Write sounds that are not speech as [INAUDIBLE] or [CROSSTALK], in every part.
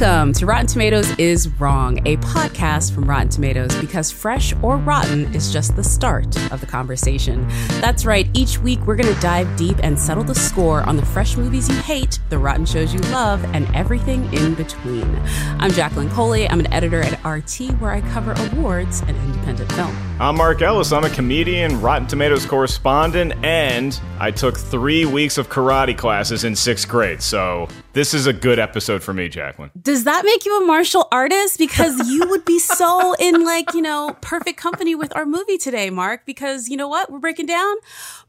Welcome to Rotten Tomatoes is Wrong, a podcast from Rotten Tomatoes because fresh or rotten is just the start of the conversation. That's right, each week we're going to dive deep and settle the score on the fresh movies you hate, the rotten shows you love, and everything in between. I'm Jacqueline Coley. I'm an editor at RT where I cover awards and independent film. I'm Mark Ellis. I'm a comedian, Rotten Tomatoes correspondent, and I took three weeks of karate classes in sixth grade. So this is a good episode for me, Jacqueline. Does that make you a martial artist? Because you would be so in like, you know, perfect company with our movie today, Mark. Because you know what? We're breaking down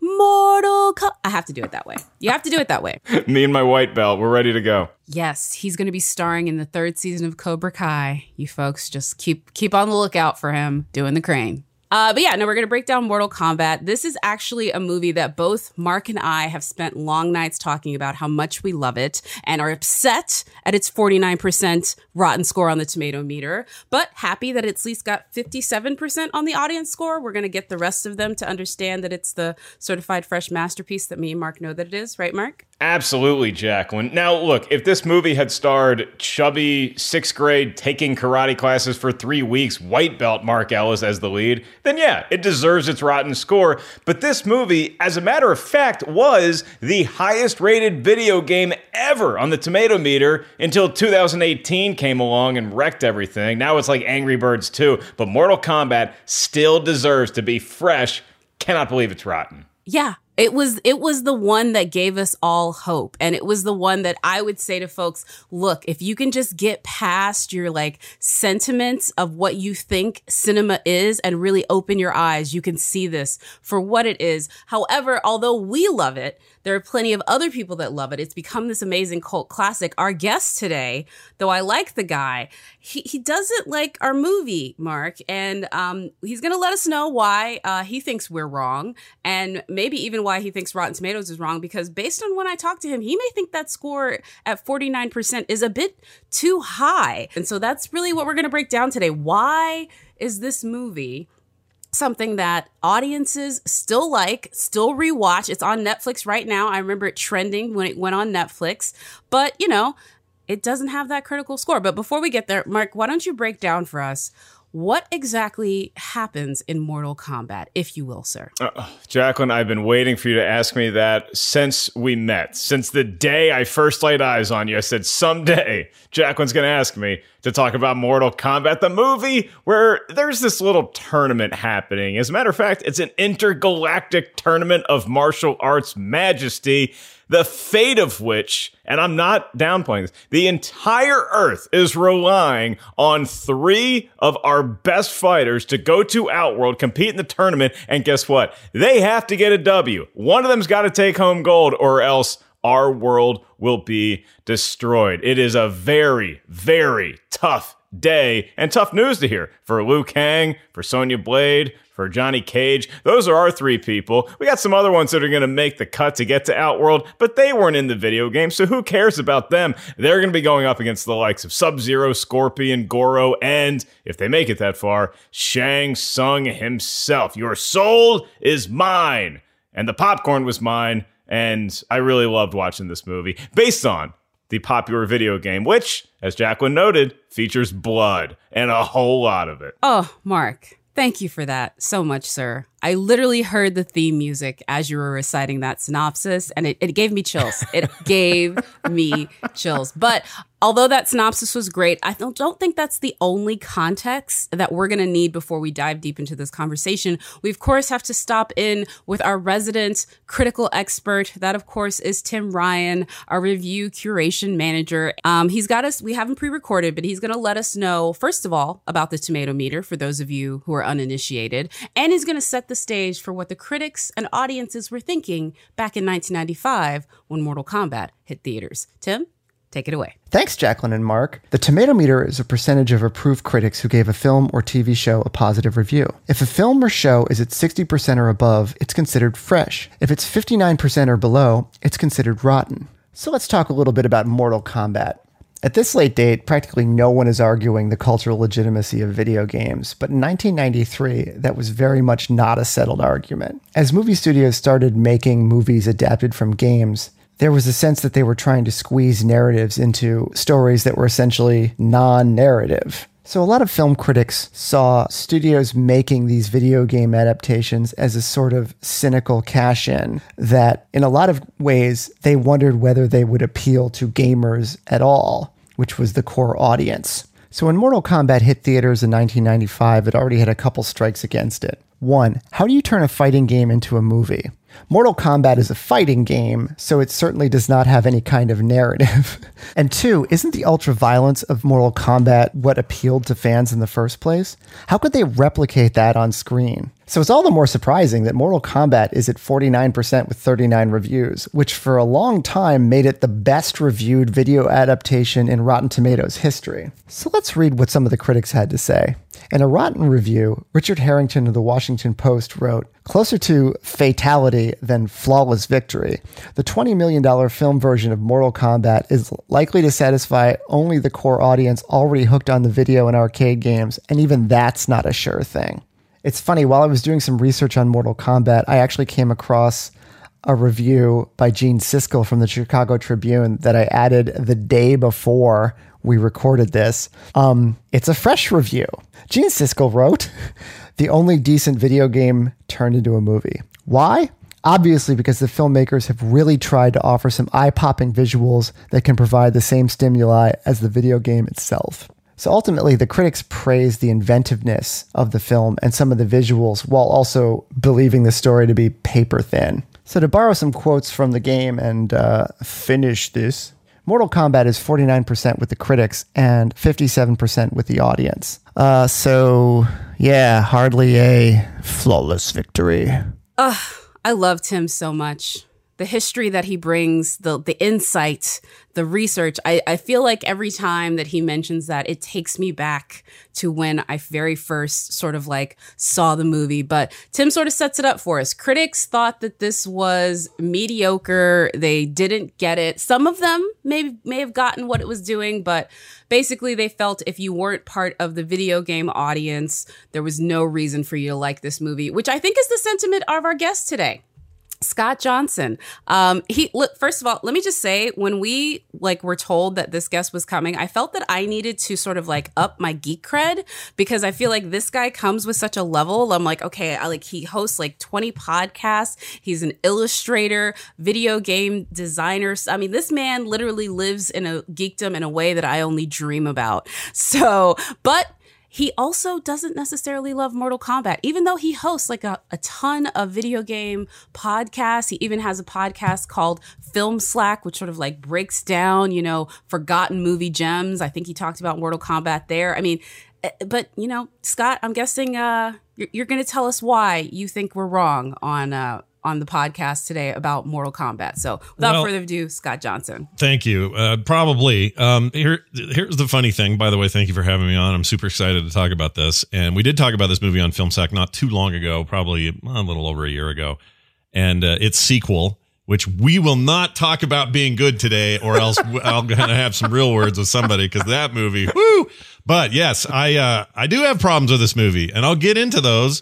Mortal Kombat. I have to do it that way. You have to do it that way. [LAUGHS] me and my white belt, we're ready to go. Yes, he's going to be starring in the third season of Cobra Kai. You folks just keep keep on the lookout for him doing the crane. Uh, but yeah, no, we're going to break down Mortal Kombat. This is actually a movie that both Mark and I have spent long nights talking about how much we love it and are upset at its 49% rotten score on the tomato meter, but happy that it's at least got 57% on the audience score. We're going to get the rest of them to understand that it's the certified fresh masterpiece that me and Mark know that it is, right, Mark? Absolutely, Jacqueline. Now, look, if this movie had starred chubby sixth grade taking karate classes for three weeks, white belt Mark Ellis as the lead, then yeah, it deserves its rotten score. But this movie, as a matter of fact, was the highest rated video game ever on the tomato meter until 2018 came along and wrecked everything. Now it's like Angry Birds 2, but Mortal Kombat still deserves to be fresh. Cannot believe it's rotten. Yeah, it was it was the one that gave us all hope and it was the one that I would say to folks, look, if you can just get past your like sentiments of what you think cinema is and really open your eyes, you can see this for what it is. However, although we love it, there are plenty of other people that love it. It's become this amazing cult classic. Our guest today, though I like the guy, he, he doesn't like our movie, Mark, and um, he's going to let us know why uh, he thinks we're wrong and maybe even why he thinks Rotten Tomatoes is wrong because based on when I talked to him, he may think that score at 49% is a bit too high. And so that's really what we're going to break down today. Why is this movie something that audiences still like, still rewatch. It's on Netflix right now. I remember it trending when it went on Netflix, but you know, it doesn't have that critical score. But before we get there, Mark, why don't you break down for us what exactly happens in Mortal Kombat, if you will, sir? Uh, Jacqueline, I've been waiting for you to ask me that since we met. Since the day I first laid eyes on you, I said, someday Jacqueline's going to ask me to talk about Mortal Kombat, the movie where there's this little tournament happening. As a matter of fact, it's an intergalactic tournament of martial arts majesty the fate of which, and I'm not downplaying this, the entire earth is relying on three of our best fighters to go to Outworld, compete in the tournament, and guess what? They have to get a W. One of them's got to take home gold, or else our world will be destroyed. It is a very, very tough day and tough news to hear for Liu Kang, for Sonya Blade, for Johnny Cage. Those are our three people. We got some other ones that are going to make the cut to get to Outworld, but they weren't in the video game, so who cares about them? They're going to be going up against the likes of Sub Zero, Scorpion, Goro, and, if they make it that far, Shang Tsung himself. Your soul is mine, and the popcorn was mine, and I really loved watching this movie based on the popular video game, which, as Jacqueline noted, features blood and a whole lot of it. Oh, Mark. Thank you for that so much, sir. I literally heard the theme music as you were reciting that synopsis, and it, it gave me chills. It [LAUGHS] gave me chills. But although that synopsis was great, I don't, think that's the only context that we're going to need before we dive deep into this conversation. We, of course, have to stop in with our resident critical expert. That, of course, is Tim Ryan, our review curation manager. Um, he's got us, we haven't pre recorded, but he's going to let us know, first of all, about the tomato meter for those of you who are uninitiated, and he's going to set the stage for what the critics and audiences were thinking back in 1995 when Mortal Kombat hit theaters. Tim, take it away. Thanks, Jacqueline and Mark. The tomato meter is a percentage of approved critics who gave a film or TV show a positive review. If a film or show is at 60% or above, it's considered fresh. If it's 59% or below, it's considered rotten. So let's talk a little bit about Mortal Kombat. At this late date, practically no one is arguing the cultural legitimacy of video games, but in 1993, that was very much not a settled argument. As movie studios started making movies adapted from games, there was a sense that they were trying to squeeze narratives into stories that were essentially non narrative. So, a lot of film critics saw studios making these video game adaptations as a sort of cynical cash in, that in a lot of ways they wondered whether they would appeal to gamers at all, which was the core audience. So, when Mortal Kombat hit theaters in 1995, it already had a couple strikes against it. One, how do you turn a fighting game into a movie? Mortal Kombat is a fighting game, so it certainly does not have any kind of narrative. [LAUGHS] and two, isn't the ultra violence of Mortal Kombat what appealed to fans in the first place? How could they replicate that on screen? So it's all the more surprising that Mortal Kombat is at 49% with 39 reviews, which for a long time made it the best reviewed video adaptation in Rotten Tomatoes history. So let's read what some of the critics had to say. In a Rotten review, Richard Harrington of the Washington Post wrote, Closer to fatality than flawless victory, the $20 million film version of Mortal Kombat is likely to satisfy only the core audience already hooked on the video and arcade games, and even that's not a sure thing. It's funny, while I was doing some research on Mortal Kombat, I actually came across a review by Gene Siskel from the Chicago Tribune that I added the day before we recorded this. Um, it's a fresh review. Gene Siskel wrote, The only decent video game turned into a movie. Why? Obviously, because the filmmakers have really tried to offer some eye popping visuals that can provide the same stimuli as the video game itself. So ultimately, the critics praised the inventiveness of the film and some of the visuals while also believing the story to be paper thin. So, to borrow some quotes from the game and uh, finish this, Mortal Kombat is 49% with the critics and 57% with the audience. Uh, so, yeah, hardly a flawless victory. Ugh, I loved him so much the history that he brings, the the insight, the research. I, I feel like every time that he mentions that, it takes me back to when I very first sort of like saw the movie. But Tim sort of sets it up for us. Critics thought that this was mediocre. They didn't get it. Some of them may may have gotten what it was doing, but basically they felt if you weren't part of the video game audience, there was no reason for you to like this movie, which I think is the sentiment of our guest today. Scott Johnson. Um, he look, first of all, let me just say, when we like were told that this guest was coming, I felt that I needed to sort of like up my geek cred because I feel like this guy comes with such a level. I'm like, okay, I like he hosts like 20 podcasts. He's an illustrator, video game designer. I mean, this man literally lives in a geekdom in a way that I only dream about. So, but he also doesn't necessarily love Mortal Kombat, even though he hosts like a, a ton of video game podcasts. He even has a podcast called Film Sack, which sort of like breaks down, you know, forgotten movie gems. I think he talked about Mortal Kombat there. I mean, eh, but you know, Scott, I'm guessing uh, you're, you're going to tell us why you think we're wrong on uh, on the podcast today about Mortal Kombat. So without well, further ado, Scott Johnson. Thank you. Uh, probably. Um, here, here's the funny thing. By the way, thank you for having me on. I'm super excited to talk about this. And we did talk about this movie on Film Sack not too long ago, probably a little over a year ago. And uh, its sequel, which we will not talk about being good today, or else I'm going to have some real words with somebody because that movie, whoo. But yes, I uh, I do have problems with this movie, and I'll get into those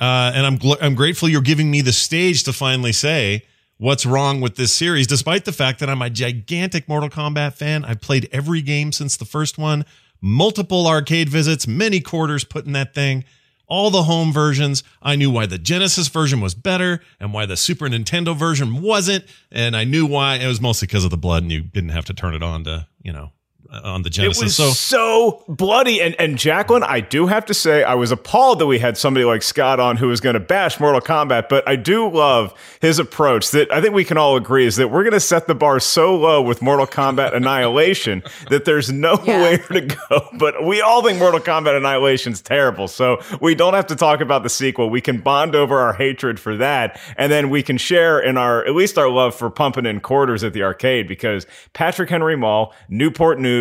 uh, and I'm gl- I'm grateful you're giving me the stage to finally say what's wrong with this series, despite the fact that I'm a gigantic Mortal Kombat fan. I've played every game since the first one, multiple arcade visits, many quarters put in that thing, all the home versions. I knew why the Genesis version was better and why the Super Nintendo version wasn't. And I knew why it was mostly because of the blood and you didn't have to turn it on to, you know, on the Genesis. It was so, so, bloody. And and Jacqueline, I do have to say, I was appalled that we had somebody like Scott on who was going to bash Mortal Kombat. But I do love his approach that I think we can all agree is that we're going to set the bar so low with Mortal Kombat Annihilation [LAUGHS] that there's nowhere to go. But we all think Mortal Kombat Annihilation is terrible. So we don't have to talk about the sequel. We can bond over our hatred for that. And then we can share in our, at least our love for pumping in quarters at the arcade because Patrick Henry Mall, Newport News,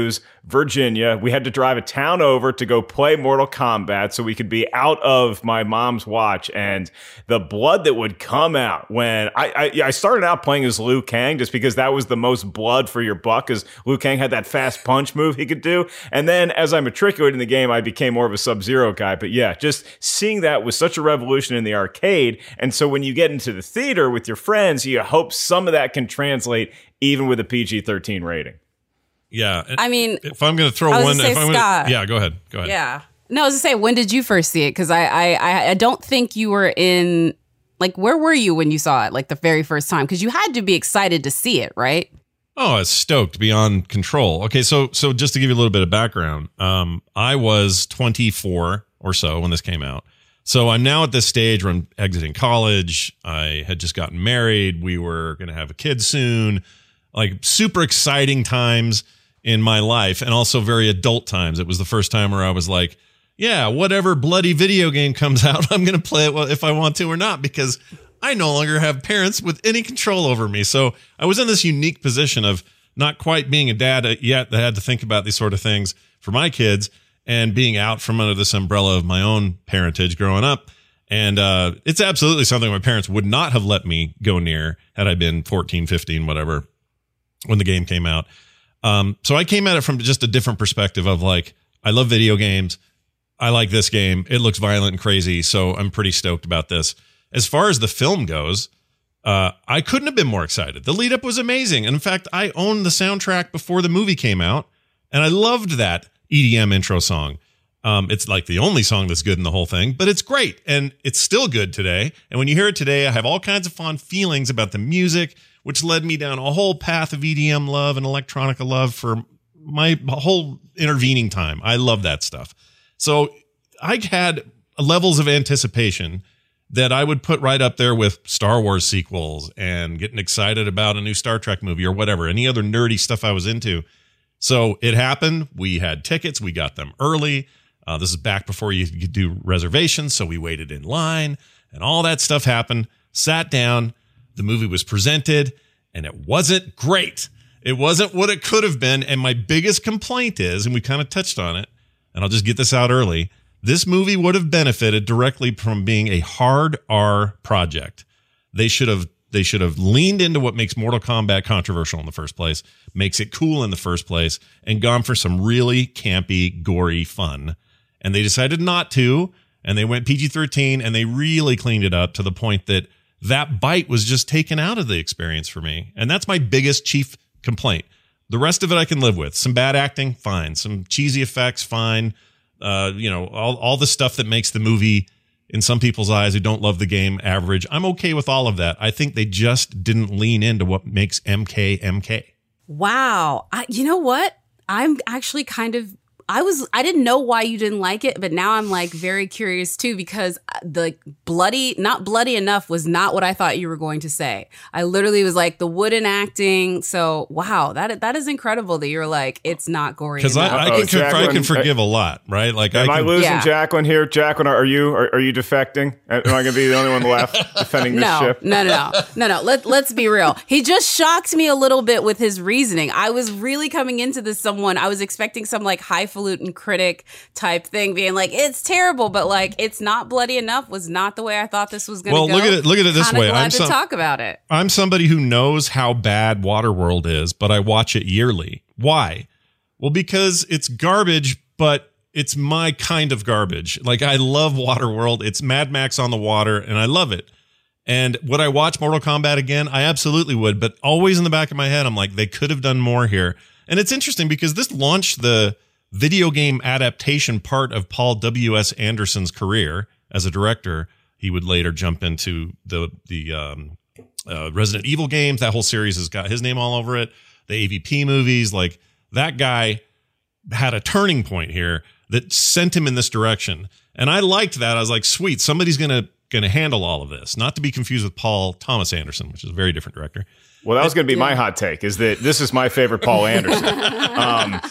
Virginia. We had to drive a town over to go play Mortal Kombat so we could be out of my mom's watch. And the blood that would come out when I, I, I started out playing as Liu Kang just because that was the most blood for your buck, because Liu Kang had that fast punch move he could do. And then as I matriculated in the game, I became more of a Sub Zero guy. But yeah, just seeing that was such a revolution in the arcade. And so when you get into the theater with your friends, you hope some of that can translate even with a PG 13 rating. Yeah. I mean, if I'm going to throw one, say, if I'm gonna, yeah, go ahead. Go ahead. Yeah. No, I was to say, when did you first see it? Because I, I, I, I don't think you were in. Like, where were you when you saw it? Like the very first time? Because you had to be excited to see it, right? Oh, I was stoked beyond control. Okay, so so just to give you a little bit of background, um, I was 24 or so when this came out. So I'm now at this stage where I'm exiting college. I had just gotten married. We were going to have a kid soon. Like super exciting times in my life and also very adult times. It was the first time where I was like, yeah, whatever bloody video game comes [LAUGHS] out, I'm going to play it well if I want to or not because I no longer have parents with any control over me. So I was in this unique position of not quite being a dad yet that had to think about these sort of things for my kids and being out from under this umbrella of my own parentage growing up. And uh, it's absolutely something my parents would not have let me go near had I been 14, 15, whatever, when the game came out. Um, so I came at it from just a different perspective of like, I love video games. I like this game. It looks violent and crazy. So I'm pretty stoked about this. As far as the film goes, uh, I couldn't have been more excited. The lead up was amazing. And in fact, I owned the soundtrack before the movie came out, and I loved that EDM intro song. Um, it's like the only song that's good in the whole thing, but it's great and it's still good today. And when you hear it today, I have all kinds of fond feelings about the music, which led me down a whole path of EDM love and electronica love for my whole intervening time. I love that stuff. So I had levels of anticipation that I would put right up there with Star Wars sequels and getting excited about a new Star Trek movie or whatever, any other nerdy stuff I was into. So it happened. We had tickets, we got them early. Uh, this is back before you could do reservations. So we waited in line and all that stuff happened. Sat down. The movie was presented and it wasn't great. It wasn't what it could have been. And my biggest complaint is, and we kind of touched on it, and I'll just get this out early. This movie would have benefited directly from being a hard R project. They should have they should have leaned into what makes Mortal Kombat controversial in the first place, makes it cool in the first place, and gone for some really campy, gory fun and they decided not to and they went PG-13 and they really cleaned it up to the point that that bite was just taken out of the experience for me. And that's my biggest chief complaint. The rest of it I can live with. Some bad acting, fine. Some cheesy effects, fine. Uh, you know, all, all the stuff that makes the movie in some people's eyes who don't love the game average. I'm okay with all of that. I think they just didn't lean into what makes MK MK. Wow. I, you know what? I'm actually kind of I was I didn't know why you didn't like it, but now I'm like very curious too because uh, the bloody not bloody enough was not what I thought you were going to say. I literally was like the wooden acting. So wow, that that is incredible that you're like it's not gory. Because I, I, Uh-oh, can I can forgive a lot, right? Like Am I, I can, losing Yeah. Jacqueline here? Jacqueline, are you are, are you defecting? Uh, am I going to be the only one left [LAUGHS] defending this no, ship? no, no, no, no, no. Let let's be real. He just shocked me a little bit with his reasoning. I was really coming into this someone. I was expecting some like highfalutin critic type thing, being like, "It's terrible," but like, "It's not bloody enough." Was not the way I thought this was going to Well, go. look at it- look at it this Kinda way. Glad I'm to some- talk about it. I'm somebody who knows how bad Waterworld is, but I watch it yearly. Why? Well, because it's garbage, but it's my kind of garbage. Like I love Waterworld. It's Mad Max on the water, and I love it. And would I watch Mortal Kombat again? I absolutely would, but always in the back of my head, I'm like, they could have done more here. And it's interesting because this launched the video game adaptation part of Paul W.S. Anderson's career as a director. He would later jump into the the um, uh, Resident Evil games. That whole series has got his name all over it. The AVP movies, like that guy had a turning point here that sent him in this direction. And I liked that. I was like, sweet, somebody's gonna gonna handle all of this. Not to be confused with Paul Thomas Anderson, which is a very different director. Well, that was going to be my hot take. Is that this is my favorite Paul Anderson? [LAUGHS] um,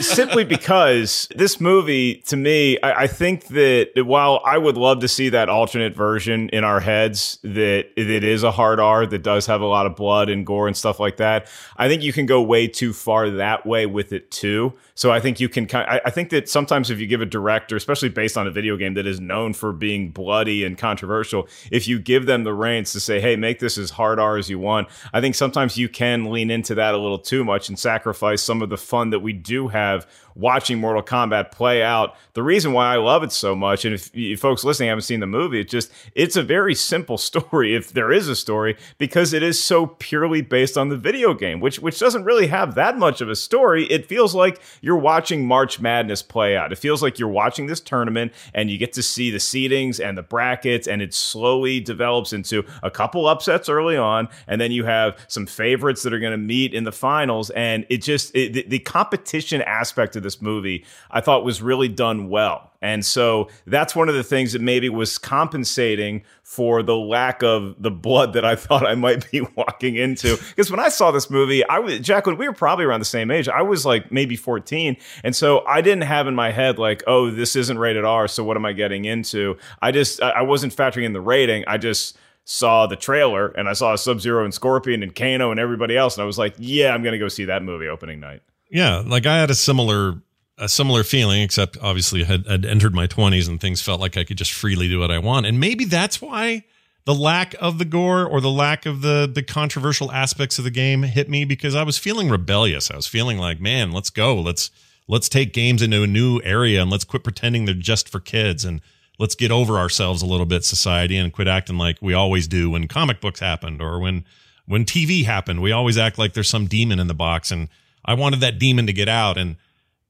simply because this movie, to me, I, I, think that while I would love to see that alternate version in our heads, that it is a hard R that does have a lot of blood and gore and stuff like that. I think you can go way too far that way with it too. So I think you can. I, I think that sometimes if you give a director, especially based on a video game that is known for being bloody and controversial, if you give them the reins to say, "Hey, make this as hard R as you want," I think sometimes you can lean into that a little too much and sacrifice some of the fun that we do have watching Mortal Kombat play out. The reason why I love it so much, and if, if folks listening haven't seen the movie, it's just it's a very simple [LAUGHS] story, if there is a story, because it is so purely based on the video game, which which doesn't really have that much of a story. It feels like you're watching March Madness play out. It feels like you're watching this tournament and you get to see the seedings and the brackets, and it slowly develops into a couple upsets early on, and then you have some favorites that are going to meet in the finals, and it just it, the, the competition aspect of this movie I thought was really done well. And so that's one of the things that maybe was compensating for the lack of the blood that I [LAUGHS] thought I might be [LAUGHS] walking into. Because when I saw this movie, I was Jacqueline, we were probably around the same age. I was like maybe 14. And so I didn't have in my head like, oh, this isn't rated R, so what am I getting into? I just I wasn't factoring in the rating. I just saw the trailer and I saw Sub Zero and Scorpion and Kano and everybody else, and I was like, yeah, I'm gonna go see that movie opening night. Yeah, like I had a similar a similar feeling, except obviously had, had entered my 20s and things felt like I could just freely do what I want. And maybe that's why the lack of the gore or the lack of the the controversial aspects of the game hit me because I was feeling rebellious. I was feeling like, man, let's go. Let's let's take games into a new area and let's quit pretending they're just for kids and let's get over ourselves a little bit society and quit acting like we always do when comic books happened or when when TV happened. We always act like there's some demon in the box and I wanted that demon to get out and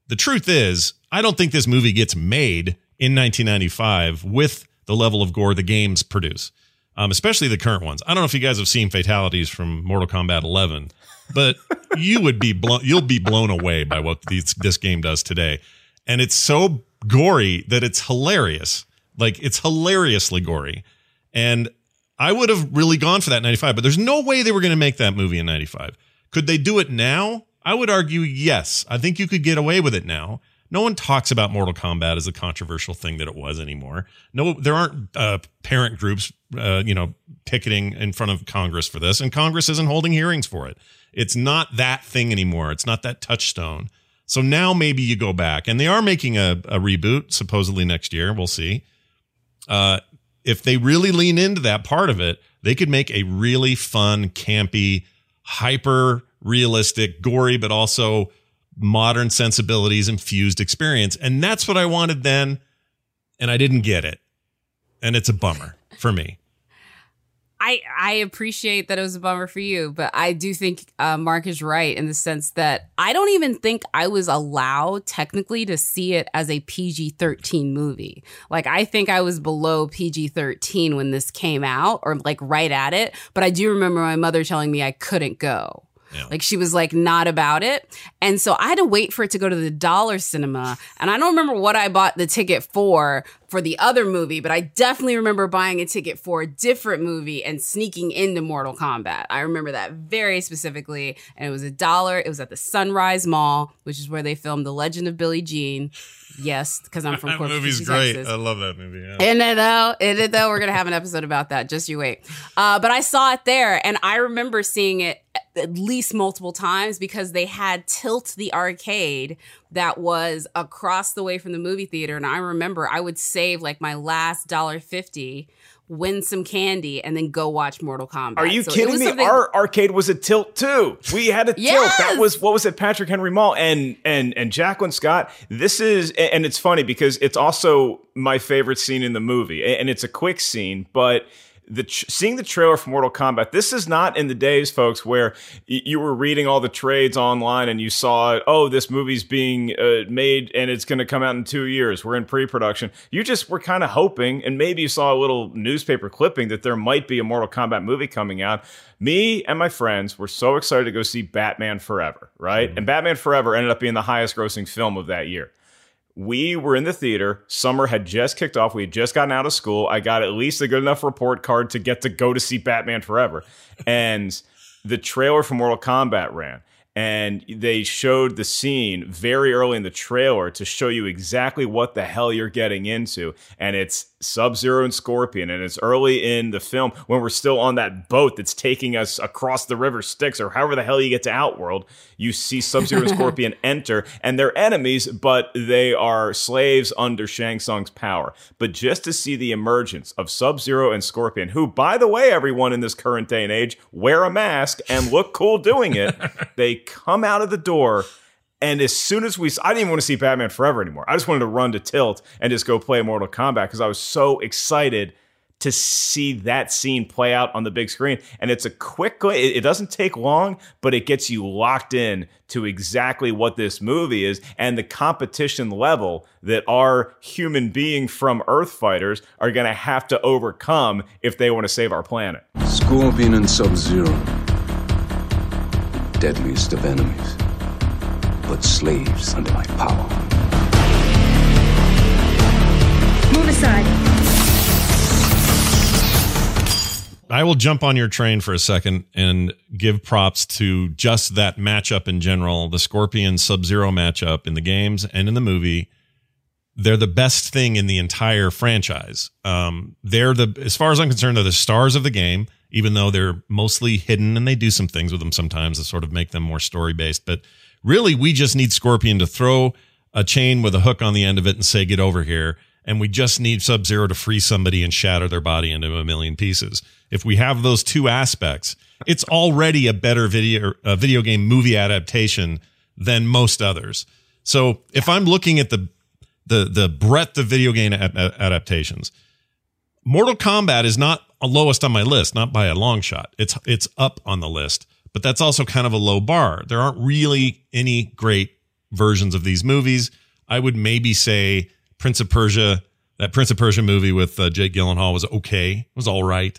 the truth is, I don't think this movie gets made in 1995 with the level of gore the games produce, um, especially the current ones. I don't know if you guys have seen fatalities from Mortal Kombat 11, but [LAUGHS] you would be blown, you'll be blown away by what these, this game does today, and it's so gory that it's hilarious. Like it's hilariously gory, and I would have really gone for that in 95, but there's no way they were going to make that movie in 95. Could they do it now? I would argue yes. I think you could get away with it now. No one talks about Mortal Kombat as a controversial thing that it was anymore. No, there aren't uh, parent groups, uh, you know, picketing in front of Congress for this, and Congress isn't holding hearings for it. It's not that thing anymore. It's not that touchstone. So now maybe you go back, and they are making a, a reboot supposedly next year. We'll see. Uh, if they really lean into that part of it, they could make a really fun, campy, hyper realistic, gory, but also modern sensibilities infused experience. And that's what I wanted then. And I didn't get it. And it's a bummer for me. I, I appreciate that it was a bummer for you, but I do think uh, Mark is right in the sense that I don't even think I was allowed technically to see it as a PG 13 movie. Like, I think I was below PG 13 when this came out or like right at it. But I do remember my mother telling me I couldn't go. Yeah. Like she was like not about it. And so I had to wait for it to go to the dollar cinema. And I don't remember what I bought the ticket for for the other movie, but I definitely remember buying a ticket for a different movie and sneaking into Mortal Kombat. I remember that very specifically. And it was a dollar. It was at the Sunrise Mall, which is where they filmed The Legend of Billie Jean. Yes, because I'm [LAUGHS] from that Corpus movie's Christi, great. I love that movie. Yeah. Isn't it though? Isn't it though? We're gonna have an episode about that. Just you wait. Uh, but I saw it there, and I remember seeing it at least multiple times because they had Tilt the arcade that was across the way from the movie theater, and I remember I would save like my last dollar fifty win some candy, and then go watch Mortal Kombat. Are you So kidding me? something- Our arcade was a tilt too. We had a tilt. That was what was it? Patrick Henry Mall and and and Jacqueline Scott. This is and it's funny because it's also my favorite scene in the movie, and it's a quick scene, but the seeing the trailer for Mortal Kombat. This is not in the days, folks, where y- you were reading all the trades online and you saw, oh, this movie's being uh, made and it's going to come out in two years. We're in pre-production. You just were kind of hoping, and maybe you saw a little newspaper clipping that there might be a Mortal Kombat movie coming out. Me and my friends were so excited to go see Batman Forever, right? Mm-hmm. And Batman Forever ended up being the highest-grossing film of that year we were in the theater. Summer had just kicked off. We had just gotten out of school. I got at least a good enough report card to get to go to see Batman Forever. [LAUGHS] And the trailer for Mortal Kombat ran and they showed the scene very early in the trailer to show you exactly what the hell you're getting into. And it's Sub Zero and Scorpion, and it's early in the film when we're still on that boat that's taking us across the river Styx, or however the hell you get to Outworld. You see Sub Zero and [LAUGHS] Scorpion enter, and they're enemies, but they are slaves under Shang Tsung's power. But just to see the emergence of Sub Zero and Scorpion, who, by the way, everyone in this current day and age wear a mask and look cool doing it, [LAUGHS] they come out of the door and as soon as we, I didn't even want to see Batman Forever anymore. I just wanted to run to Tilt and just go play Mortal Kombat because I was so excited to see that scene play out on the big screen. And it's a quick, it doesn't take long, but it gets you locked in to exactly what this movie is and the competition level that our human being from Earth fighters are going to have to overcome if they want to save our planet. Scorpion and Sub Zero, deadliest of enemies but slaves under my power. Move aside. I will jump on your train for a second and give props to just that matchup in general, the Scorpion Sub Zero matchup in the games and in the movie. They're the best thing in the entire franchise. Um, they're the, as far as I'm concerned, they're the stars of the game, even though they're mostly hidden and they do some things with them sometimes to sort of make them more story based. But Really, we just need Scorpion to throw a chain with a hook on the end of it and say, get over here. And we just need Sub Zero to free somebody and shatter their body into a million pieces. If we have those two aspects, it's already a better video, a video game movie adaptation than most others. So if I'm looking at the, the, the breadth of video game adaptations, Mortal Kombat is not lowest on my list, not by a long shot. It's, it's up on the list but that's also kind of a low bar. There aren't really any great versions of these movies. I would maybe say Prince of Persia, that Prince of Persia movie with uh, Jake Gyllenhaal was okay, it was all right.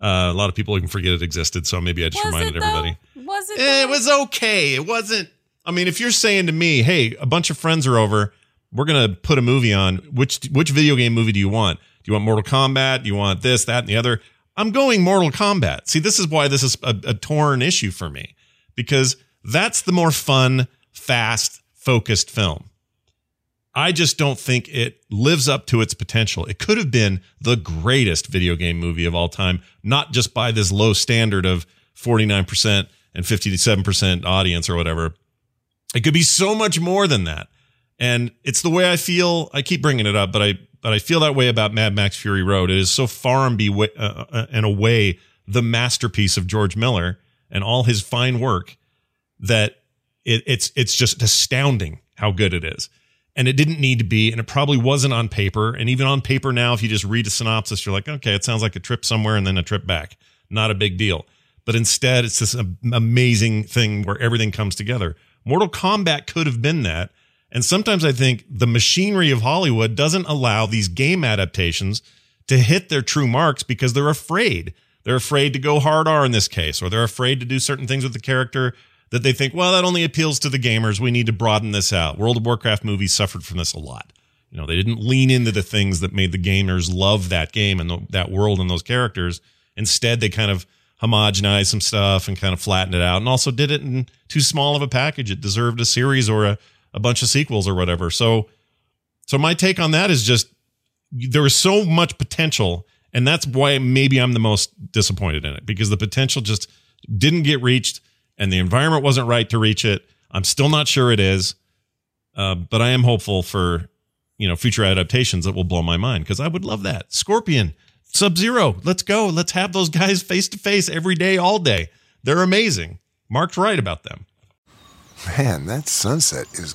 Uh, a lot of people even forget it existed, so maybe I just was reminded everybody. Was it? Eh, it was okay. It wasn't. I mean, if you're saying to me, "Hey, a bunch of friends are over, we're gonna put a movie on. Which which video game movie do you want? Do you want Mortal Kombat? Do you want this, that, and the other?" I'm going Mortal Kombat. See, this is why this is a, a torn issue for me because that's the more fun, fast, focused film. I just don't think it lives up to its potential. It could have been the greatest video game movie of all time, not just by this low standard of 49% and 57% audience or whatever. It could be so much more than that. And it's the way I feel. I keep bringing it up, but I but I feel that way about Mad Max Fury Road. It is so far and, be, uh, uh, and away the masterpiece of George Miller and all his fine work that it, it's it's just astounding how good it is. And it didn't need to be, and it probably wasn't on paper. And even on paper now, if you just read a synopsis, you're like, okay, it sounds like a trip somewhere and then a trip back. Not a big deal. But instead, it's this amazing thing where everything comes together. Mortal Kombat could have been that and sometimes I think the machinery of Hollywood doesn't allow these game adaptations to hit their true marks because they're afraid. They're afraid to go hard R in this case, or they're afraid to do certain things with the character that they think, well, that only appeals to the gamers. We need to broaden this out. World of Warcraft movies suffered from this a lot. You know, they didn't lean into the things that made the gamers love that game and the, that world and those characters. Instead, they kind of homogenized some stuff and kind of flattened it out and also did it in too small of a package. It deserved a series or a a bunch of sequels or whatever. So, so my take on that is just there is so much potential, and that's why maybe I'm the most disappointed in it because the potential just didn't get reached, and the environment wasn't right to reach it. I'm still not sure it is, uh, but I am hopeful for you know future adaptations that will blow my mind because I would love that. Scorpion, Sub Zero, let's go. Let's have those guys face to face every day, all day. They're amazing. Mark's right about them. Man, that sunset is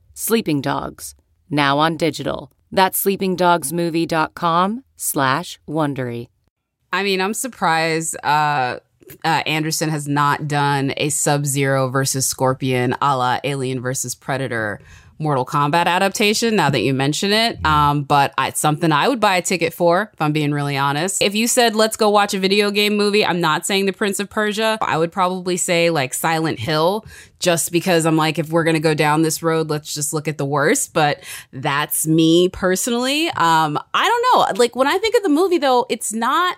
Sleeping Dogs, now on digital. That's sleepingdogsmovie.com slash Wondery. I mean, I'm surprised uh, uh, Anderson has not done a Sub Zero versus Scorpion a la Alien versus Predator Mortal Kombat adaptation now that you mention it. Um, but it's something I would buy a ticket for, if I'm being really honest. If you said, let's go watch a video game movie, I'm not saying The Prince of Persia. I would probably say like Silent Hill, just because I'm like, if we're going to go down this road, let's just look at the worst. But that's me personally. Um, I don't know. Like when I think of the movie though, it's not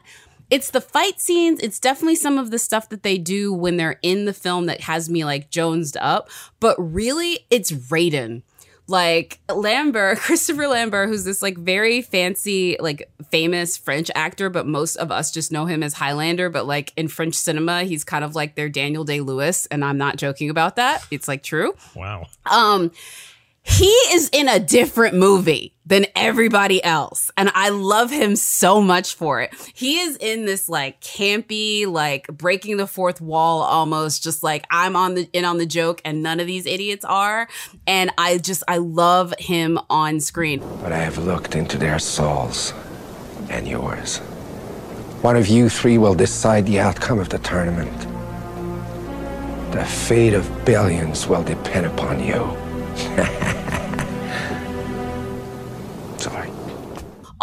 it's the fight scenes. It's definitely some of the stuff that they do when they're in the film that has me like jonesed up. But really, it's Raiden. Like Lambert, [LAUGHS] Christopher Lambert, who's this like very fancy, like famous French actor, but most of us just know him as Highlander. But like in French cinema, he's kind of like their Daniel Day Lewis, and I'm not joking about that. It's like true. Wow. Um, he is in a different movie than everybody else. And I love him so much for it. He is in this like campy, like breaking the fourth wall almost, just like I'm on the in on the joke and none of these idiots are. And I just I love him on screen. But I have looked into their souls and yours. One of you three will decide the outcome of the tournament. The fate of billions will depend upon you. [LAUGHS]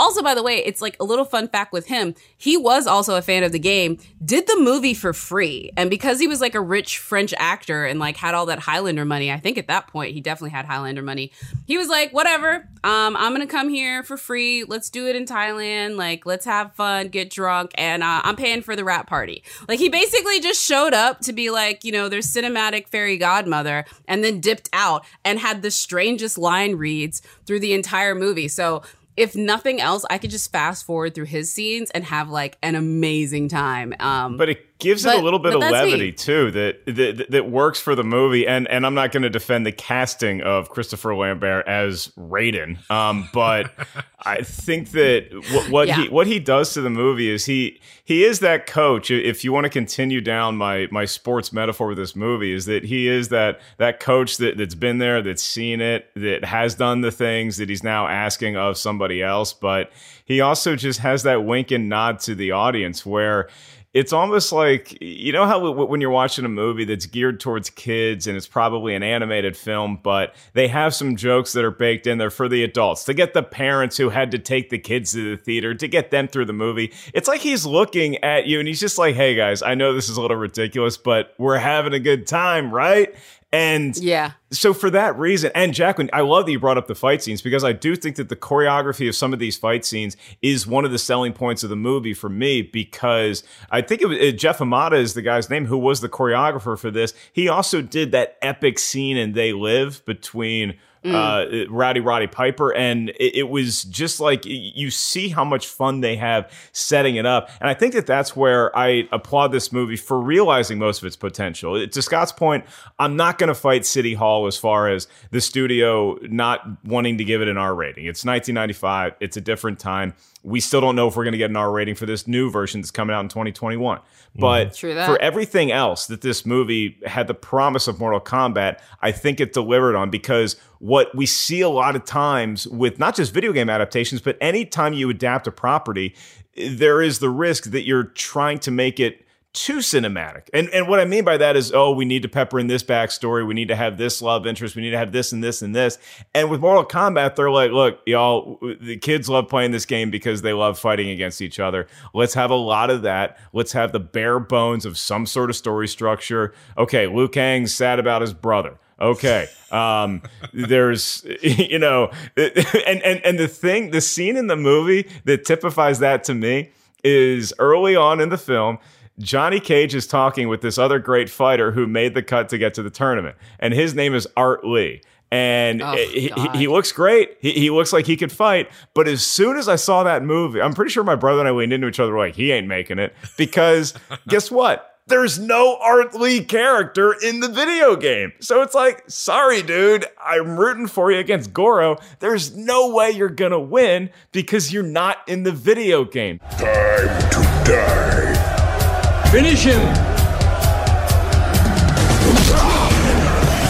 Also, by the way, it's like a little fun fact with him. He was also a fan of the game, did the movie for free. And because he was like a rich French actor and like had all that Highlander money, I think at that point he definitely had Highlander money. He was like, whatever, um, I'm gonna come here for free. Let's do it in Thailand. Like, let's have fun, get drunk, and uh, I'm paying for the rap party. Like, he basically just showed up to be like, you know, their cinematic fairy godmother and then dipped out and had the strangest line reads through the entire movie. So, if nothing else, I could just fast forward through his scenes and have like an amazing time. Um, but it gives but, it a little bit of levity me. too that, that that works for the movie. And and I'm not going to defend the casting of Christopher Lambert as Raiden, um, but [LAUGHS] I think that what, what Yeah. he what he does to the movie is he he is that coach. If you want to continue down my my sports metaphor with this movie, is that he is that that coach that that's been there, that's seen it, that has done the things that he's now asking of somebody else. But he also just has that wink and nod to the audience where it's almost like you know how when you're watching a movie that's geared towards kids and it's probably an animated film but they have some jokes that are baked in there for the adults to get the parents who had to take the kids to the theater to get them through the movie. It's like he's looking at you and he's just like hey guys i know this is a little ridiculous but we're having a good time right and yeah. so for that reason, and Jacqueline, I love that you brought up the fight scenes because I do think that the choreography of some of these fight scenes is one of the selling points of the movie for me because I think it was uh, Jeff Imada is the guy's name who was the choreographer for this. He also did that epic scene in They Live between uh, Rowdy Roddy Piper, and it, it was just like you see how much fun they have setting it up, and I think that that's where I applaud this movie for realizing most of its potential. It- to Scott's point, I'm not going to fight City Hall as far as the studio not wanting to give it an R rating. It's 1995. It's a different time. We still don't know if we're going to get an R rating for this new version that's coming out in 2021. But for everything else that this movie had the promise of Mortal Kombat, I think it delivered on because what we see a lot of times with not just video game adaptations, but anytime you adapt a property, there is the risk that you're trying to make it too cinematic. And and what I mean by that is, oh, we need to pepper in this backstory. We need to have this love interest. We need to have this and this and this. And with Mortal Kombat, they're like, look, y'all, the kids love playing this game because they love fighting against each other. Let's have a lot of that. Let's have the bare bones of some sort of story structure. Okay, Liu Kang's sad about his brother. Okay. Um, there's, [LAUGHS] you know, [LAUGHS] and, and, and the thing, the scene in the movie that typifies that to me is early on in the film. Johnny Cage is talking with this other great fighter who made the cut to get to the tournament, and his name is Art Lee. And Oh, he, he looks great. He, he looks like he could fight. But as soon as I saw that movie, I'm pretty sure my brother and I leaned into each other like, he ain't making it. Because [LAUGHS] guess what? There's no Art Lee character in the video game. So it's like, sorry, dude, I'm rooting for you against Goro. There's no way you're going to win because you're not in the video game. Time to die. Finish him!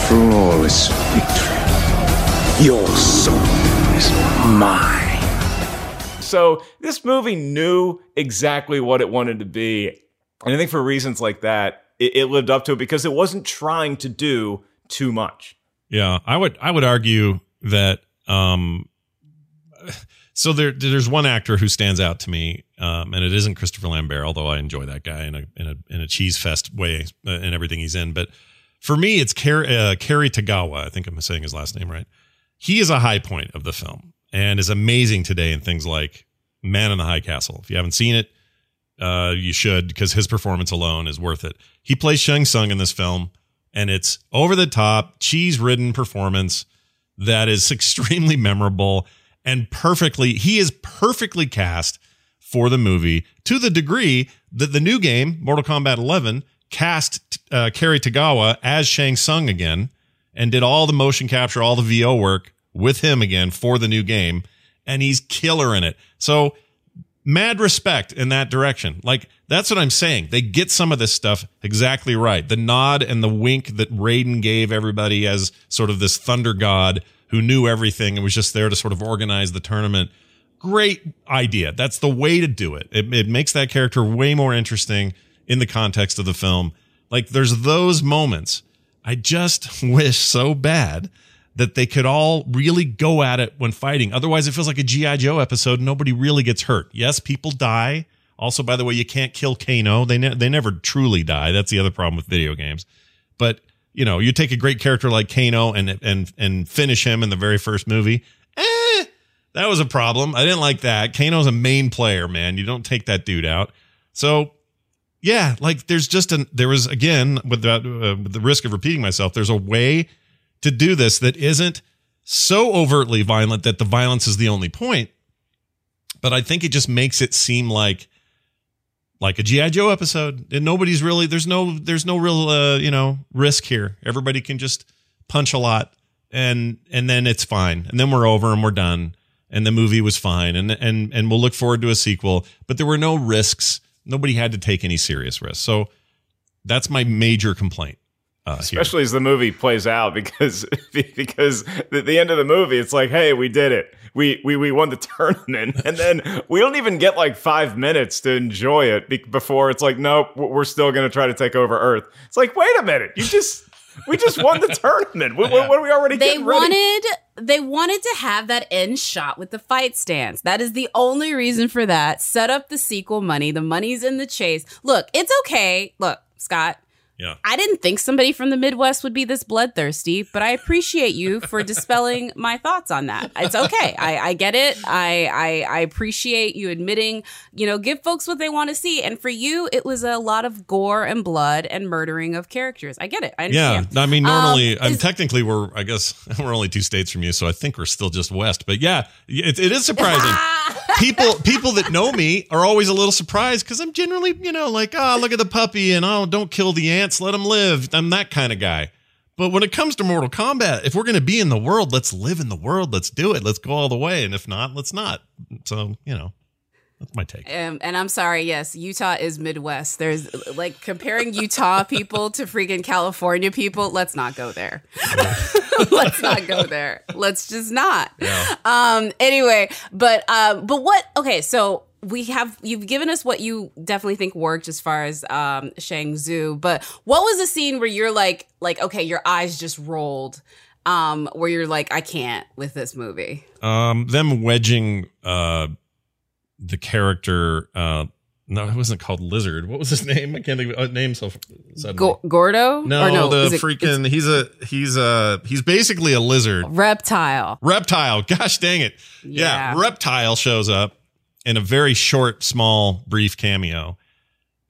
Flawless victory. Your soul is mine. So this movie knew exactly what it wanted to be. And I think for reasons like that, it, it lived up to it because it wasn't trying to do too much. Yeah, I would I would argue that um so there there's one actor who stands out to me um and it isn't Christopher Lambert although I enjoy that guy in a in a in a cheese fest way uh, in everything he's in but for me it's Car- uh, Cary Tagawa I think I'm saying his last name right. He is a high point of the film and is amazing today in things like Man in the High Castle. If you haven't seen it, uh, you should because his performance alone is worth it. He plays Shang Tsung in this film, and it's over the top, cheese ridden performance that is [LAUGHS] extremely memorable and perfectly. He is perfectly cast for the movie to the degree that the new game, Mortal Kombat 11, cast uh, Cary Tagawa as Shang Tsung again and did all the motion capture, all the VO work with him again for the new game, and he's killer in it. So mad respect in that direction. Like that's what I'm saying. They get some of this stuff exactly right. The nod and the wink that Raiden gave everybody as sort of this thunder god who knew everything and was just there to sort of organize the tournament. Great idea. That's the way to do it. It, it makes that character way more interesting in the context of the film. Like there's those moments. I just [LAUGHS] wish so bad that they could all really go at it when fighting. Otherwise, it feels like a G.I. Joe episode. Nobody really gets hurt. Yes, people die. Also, by the way, you can't kill Kano. They, ne- they never truly die. That's the other problem with video games. But, you know, you take a great character like Kano and, and, and finish him in the very first movie. Eh, that was a problem. I didn't like that. Kano's a main player, man. You don't take that dude out. So, yeah, like there's just an, there was, again, without uh, with the risk of repeating myself, there's a way to do this that isn't so overtly violent that the violence is the only point. But I think it just makes it seem like like a GI Joe episode, and nobody's really there's no there's no real uh, you know risk here. Everybody can just punch a lot, and and then it's fine, and then we're over and we're done, and the movie was fine, and and and we'll look forward to a sequel. But there were no risks. Nobody had to take any serious risks. So that's my major complaint. Uh, here. Especially as the movie plays out, [LAUGHS] because because at the end of the movie, it's like, hey, we did it. We we we won the [LAUGHS] tournament, and then we don't even get like five minutes to enjoy it be- before it's like, nope, we're still going to try to take over Earth. It's like, wait a minute, you just we just won the [LAUGHS] tournament. What, what, what are we already they getting ready? wanted they wanted to have that end shot with the fight stance. That is the only reason for that. Set up the sequel money. The money's in the chase. Look, it's okay. Look, Scott. Yeah. I didn't think somebody from the Midwest would be this bloodthirsty, but I appreciate you for [LAUGHS] dispelling my thoughts on that. It's okay. I, I get it. I, I I appreciate you admitting, you know, give folks what they want to see. And for you, it was a lot of gore and blood and murdering of characters. I get it. I Yeah. I mean, Um, normally, I'm is- technically we're, I guess, [LAUGHS] we're only two states from you, so I think we're still just west. But yeah, it, it is [LAUGHS] surprising. People, people that know me are always a little surprised because I'm generally, you know, like, oh, look at the puppy, and oh, don't kill the ants, let them live. I'm that kind of guy. But when it comes to Mortal Kombat, if we're going to be in the world, let's live in the world. Let's do it. Let's go all the way. And if not, let's not. So, you know, that's my take. Um, and I'm sorry, yes, Utah is Midwest. There's like comparing Utah [LAUGHS] people to freaking California people. Let's not go there. [LAUGHS] let's not go there. Let's just not. Um. Anyway, but um. But what? Okay. So we have you've given us what you definitely think worked as far as um Shang Tsung, but what was the scene where you're like like okay, your eyes just rolled um where you're like I can't with this movie. Um them wedging uh the character uh no, it wasn't called Lizard. What was his [LAUGHS] name? I can't think of a name so suddenly. Go- Gordo? No, Or no, the it- freaking he's a he's a he's basically a lizard. Reptile. Reptile. Gosh dang it. Yeah. Yeah. Reptile shows up in a very short, small, brief cameo.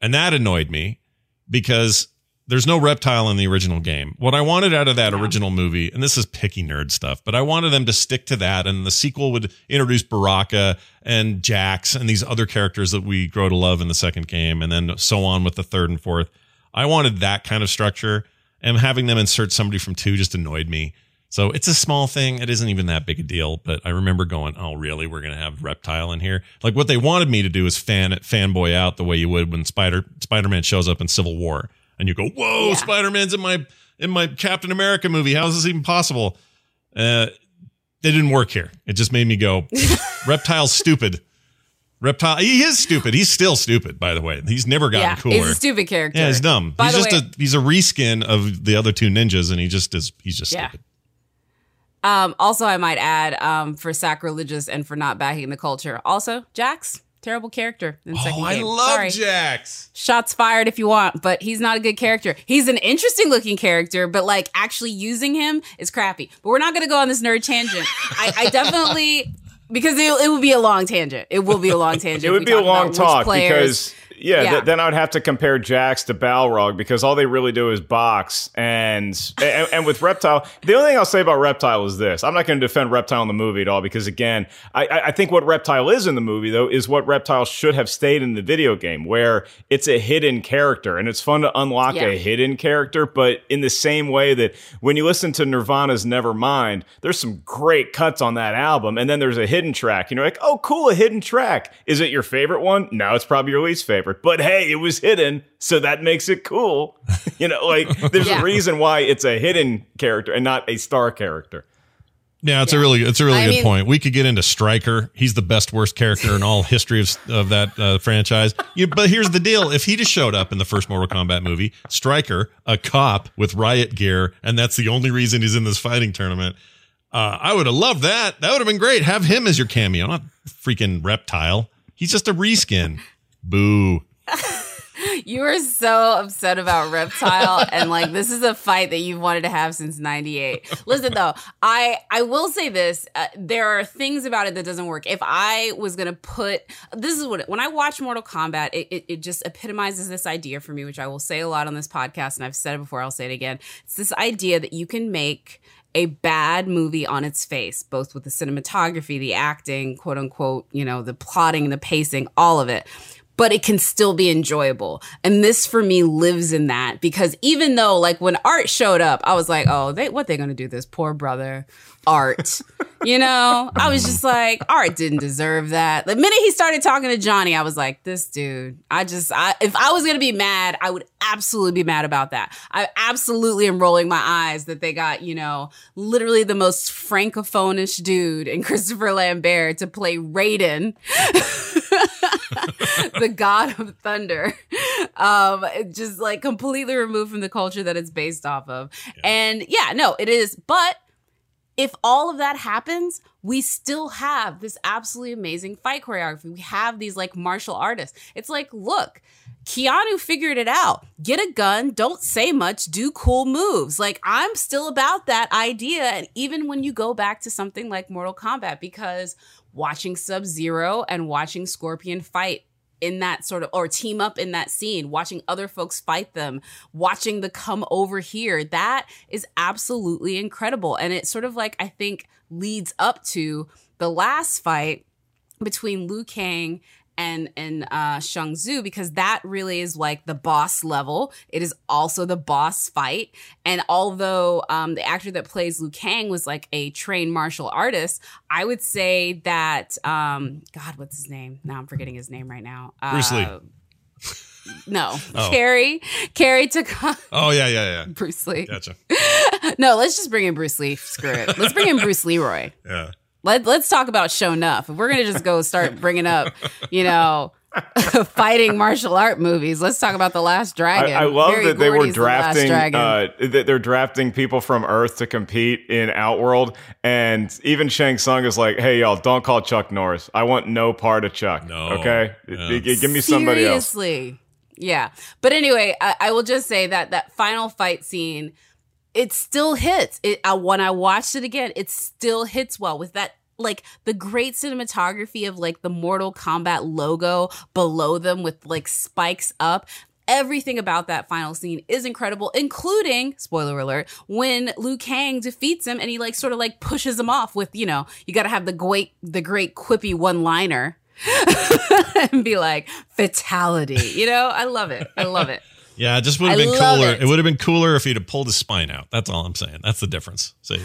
And that annoyed me because there's no reptile in the original game. What I wanted out of that original movie, and this is picky nerd stuff, but I wanted them to stick to that. And the sequel would introduce Baraka and Jax and these other characters that we grow to love in the second game, and then so on with the third and fourth. I wanted that kind of structure, and having them insert somebody from two just annoyed me. So it's a small thing. It isn't even that big a deal. But I remember going, "Oh, really? We're gonna have Reptile in here?" Like what they wanted me to do is fan fanboy out the way you would when Spider Spider Man shows up in Civil War, and you go, "Whoa, Yeah. Spider Man's in my in my Captain America movie. How is this even possible?" Uh, it didn't work here. It just made me go, [LAUGHS] "Reptile's stupid." Reptile, he is stupid. He's still stupid, by the way. He's never gotten yeah, cooler. he's a stupid character. Yeah, he's dumb. By he's just way, a he's a reskin of the other two ninjas, and he just is he's just Yeah. stupid. Um, also, I might add, um, for sacrilegious and for not backing the culture. Also, Jax, terrible character in oh, second Oh, I game. love Sorry. Jax. Shots fired if you want, but he's not a good character. He's an interesting looking character, but like actually using him is crappy. But we're not going to go on this nerd tangent. I, I definitely because it, it would be a long tangent. It will be a long [LAUGHS] tangent. It would be a long talk because yeah, Yeah. th- then I'd have to compare Jax to Balrog because all they really do is box and and, and with Reptile, the only thing I'll say about Reptile is this: I'm not going to defend Reptile in the movie at all because again, I, I I think what Reptile is in the movie though is what Reptile should have stayed in the video game, where it's a hidden character and it's fun to unlock Yeah. a hidden character, but in the same way that when you listen to Nirvana's Nevermind, there's some great cuts on that album, and then there's a hidden track, and you're like, oh, cool, a hidden track. Is it your favorite one? No, it's probably your least favorite. But hey, it was hidden, so that makes it cool. you know, like there's Yeah. a reason why it's a hidden character and not a star character. Yeah, it's a really it's a really I good mean- point. We could get into Stryker. He's the best worst character in all history of of that uh, franchise. You, but here's the deal: if he just showed up in the first Mortal Kombat movie, Stryker, a cop with riot gear, and that's the only reason he's in this fighting tournament. Uh, I would have loved that. That would have been great. Have him as your cameo, not freaking reptile. He's just a reskin. Boo. [LAUGHS] You are so upset about Reptile, and like this is a fight that you've wanted to have since '98. Listen, though, I I will say this: uh, there are things about it that doesn't work. If I was gonna put this is what when I watch Mortal Kombat, it, it it just epitomizes this idea for me, which I will say a lot on this podcast, and I've said it before. I'll say it again. It's this idea that you can make a bad movie on its face, both with the cinematography, the acting, quote unquote, you know, the plotting, the pacing, all of it. But it can still be enjoyable. And this for me lives in that because even though like when art showed up, I was like, oh, they what they gonna do this poor brother art. you know? I was just like, art didn't deserve that. The minute he started talking to Johnny, I was like, this dude, I just I if I was gonna be mad, I would absolutely be mad about that. I absolutely am rolling my eyes that they got, you know, literally the most francophonish dude in [LAUGHS] Christopher Lambert to play Raiden, [LAUGHS] the god of thunder. Um, just like completely removed from the culture that it's based off of. And yeah, no, it is, but if all of that happens, we still have this absolutely amazing fight choreography. We have these like martial artists. It's like, look, Keanu figured it out. Get a gun, don't say much, do cool moves. Like, I'm still about that idea. And even when you go back to something like Mortal Kombat, because watching Sub Zero and watching Scorpion fight in that sort of or team up in that scene watching other folks fight them watching the come over here that is absolutely incredible. And it sort of like i think leads up to the last fight between Liu Kang and and uh Shang Tsung because that really is like the boss level. It is also the boss fight. And although um the actor that plays Liu Kang was like a trained martial artist, I would say that um God, what's his name? Now I'm forgetting his name right now. Uh, Bruce Lee. [LAUGHS] No, Oh. Cary. Cary took Oh yeah, yeah, yeah. Bruce Lee. Gotcha. [LAUGHS] No, let's just bring in Bruce Lee. Screw it. Let's bring in Bruce Leroy. [LAUGHS] Yeah. Let, let's talk about Sho'nuff. If we're going to just go start bringing up, you know, [LAUGHS] fighting martial art movies, let's talk about The Last Dragon. I, I love Berry that they were Gordy's The Last drafting Dragon. uh, that they're drafting people from Earth to compete in Outworld, and even Shang Tsung is like, "Hey, y'all, don't call Chuck Norris. I want no part of Chuck. No. okay, Yeah. G- g- give me somebody else." Seriously. Yeah. But anyway, I, I will just say that that final fight scene, it still hits. It I, when I watched it again, it still hits well with that like the great cinematography of like the Mortal Kombat logo below them with like spikes up. Everything about that final scene is incredible, including spoiler alert when Liu Kang defeats him and he like sort of like pushes him off with you know you got to have the great the great quippy one liner [LAUGHS] and be like fatality. You know, I love it. I love it. Yeah, it just would have been cooler. it. It. would have been cooler if he'd have pulled his spine out. That's all I'm saying. That's the difference. See?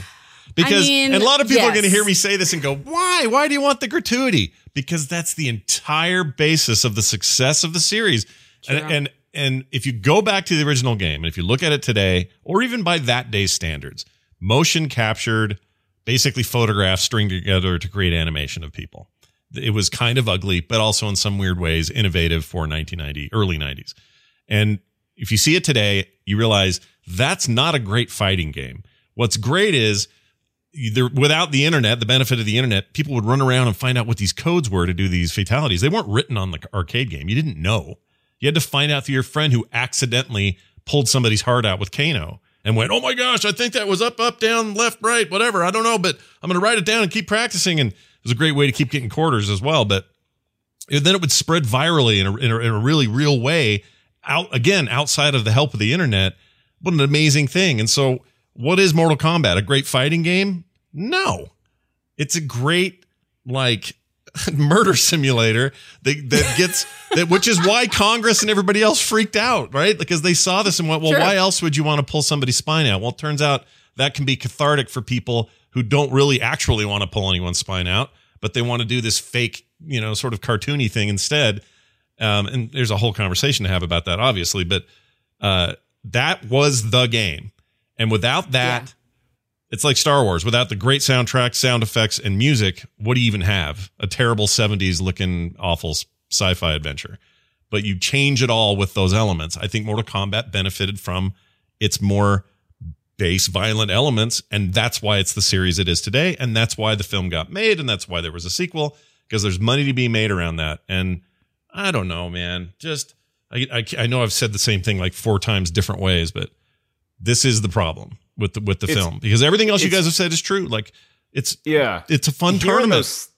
Because mean, and a lot of people are going to hear me say this and go, "Why? Why do you want the gratuity?" Because that's the entire basis of the success of the series. And, and and if you go back to the original game, and if you look at it today, or even by that day's standards, motion captured, basically photographs stringed together to create animation of people. It was kind of ugly, but also in some weird ways innovative for 1990, early 90s. And if you see it today, you realize that's not a great fighting game. What's great is there, without the internet, the benefit of the internet, people would run around and find out what these codes were to do these fatalities. They weren't written on the arcade game. You didn't know. You had to find out through your friend who accidentally pulled somebody's heart out with Kano and went, "Oh my gosh, I think that was up, up, down, left, right, whatever. I don't know, but I'm going to write it down and keep practicing." And it was a great way to keep getting quarters as well. But then it would spread virally in a, in a, in a really real way out again outside of the help of the internet what an amazing thing. And so what is mortal kombat? A great fighting game? No. It's a great like [LAUGHS] murder simulator that, that gets that which is why congress and everybody else freaked out right? Because they saw this and went well why else would you want to pull somebody's spine out? Well it turns out that can be cathartic for people who don't really actually want to pull anyone's spine out but they want to do this fake you know sort of cartoony thing instead um, and there's a whole conversation to have about that obviously but uh, that was the game and without that Yeah. it's like Star Wars. Without the great soundtrack, sound effects, and music, what do you even have? A terrible 70s looking, awful sci fi adventure. But you change it all with those elements. I think Mortal Kombat benefited from its more base violent elements. And that's why it's the series it is today. And that's why the film got made. And that's why there was a sequel, because there's money to be made around that. And I don't know, man. Just, I, I, I know I've said the same thing like four times different ways, but this is the problem with the with the It's- film because everything else you guys have said is true. Like it's Yeah, it's a fun Hearing tournament. Those,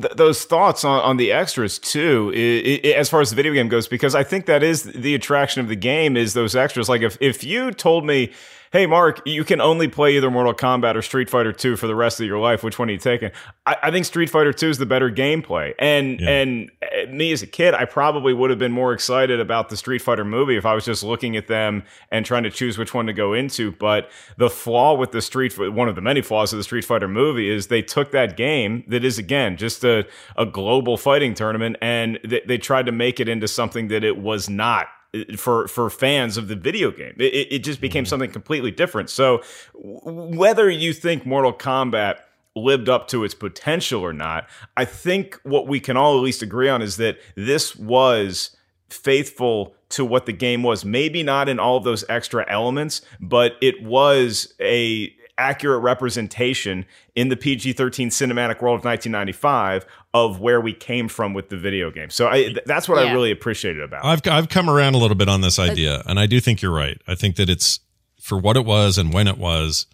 th- those thoughts on, on the extras too, i i as far as the video game goes, because I think that is the attraction of the game is those extras. Like if if you told me, "Hey, Mark, you can only play either Mortal Kombat or Street Fighter Two for the rest of your life. Which one are you taking?" I, I think Street Fighter Two is the better gameplay, and Yeah. and uh, me as a kid, I probably would have been more excited about the Street Fighter movie if I was just looking at them and trying to choose which one to go into. But the flaw with the Street, one of the many flaws of the Street Fighter movie, is they took that game that is again just a a global fighting tournament, and they, they tried to make it into something that it was not for for fans of the video game. It, it- just became mm. something completely different. So whether you think Mortal Kombat lived up to its potential or not, I think what we can all at least agree on is that this was faithful to what the game was. Maybe not in all of those extra elements, but it was a accurate representation in the PG-13 cinematic world of 1995 of where we came from with the video game. So I, th- that's what I really appreciated about. it. I've I've come around a little bit on this idea, and I do think you're right. I think that it's for what it was and when it was,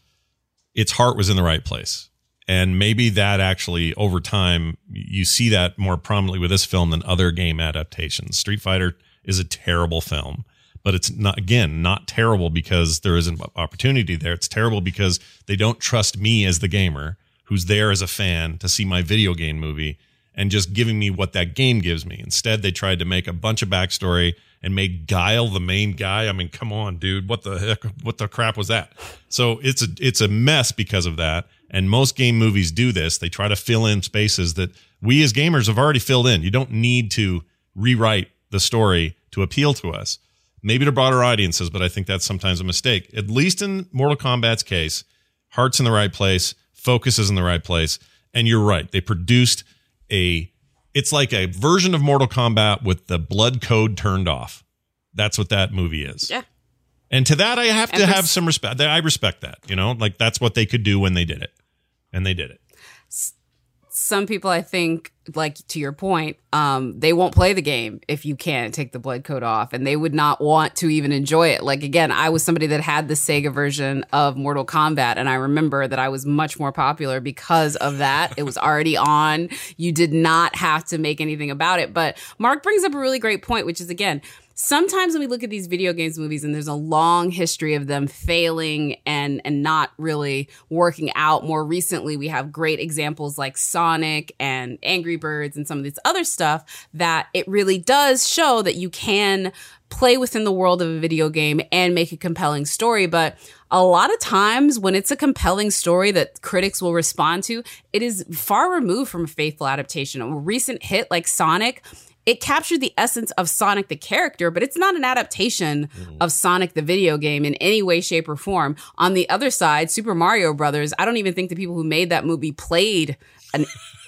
its heart was in the right place, and maybe that actually over time you see that more prominently with this film than other game adaptations. Street Fighter is a terrible film, but it's not again not terrible because there isn't opportunity there. It's terrible because they don't trust me as the gamer who's there as a fan to see my video game movie and just giving me what that game gives me. Instead, they tried to make a bunch of backstory and made Guile the main guy. I mean, come on, dude, what the heck? What the crap was that? So it's a it's a mess because of that. And most game movies do this. They try to fill in spaces that we as gamers have already filled in. You don't need to rewrite the story to appeal to us. Maybe to broader audiences, but I think that's sometimes a mistake. At least in Mortal Kombat's case, heart's in the right place, focus is in the right place, And you're right. They produced a it's like a version of Mortal Kombat with the blood code turned off. That's what that movie is. Yeah. And to that I have to And have some respect. I respect that, you know? Like that's what they could do when they did it. And they did it. Some people I think like to your point um they won't play the game if you can't take the blood code off and they would not want to even enjoy it. Like again I was somebody that had the Sega version of Mortal Kombat and I remember that I was much more popular because of that. It was already on. You did not have to make anything about it. But Mark brings up a really great point which is again sometimes when we look at these video games movies and there's a long history of them failing and and not really working out more recently we have great examples like sonic and angry birds and some of this other stuff that it really does show that you can play within the world of a video game and make a compelling story. But a lot of times when it's a compelling story that critics will respond to it is far removed from a faithful adaptation. A recent hit like sonic it captured the essence of Sonic the character, but it's not an adaptation mm. of Sonic the video game in any way, shape, or form. On the other side, Super Mario Brothers, I don't even think the people who made that movie played an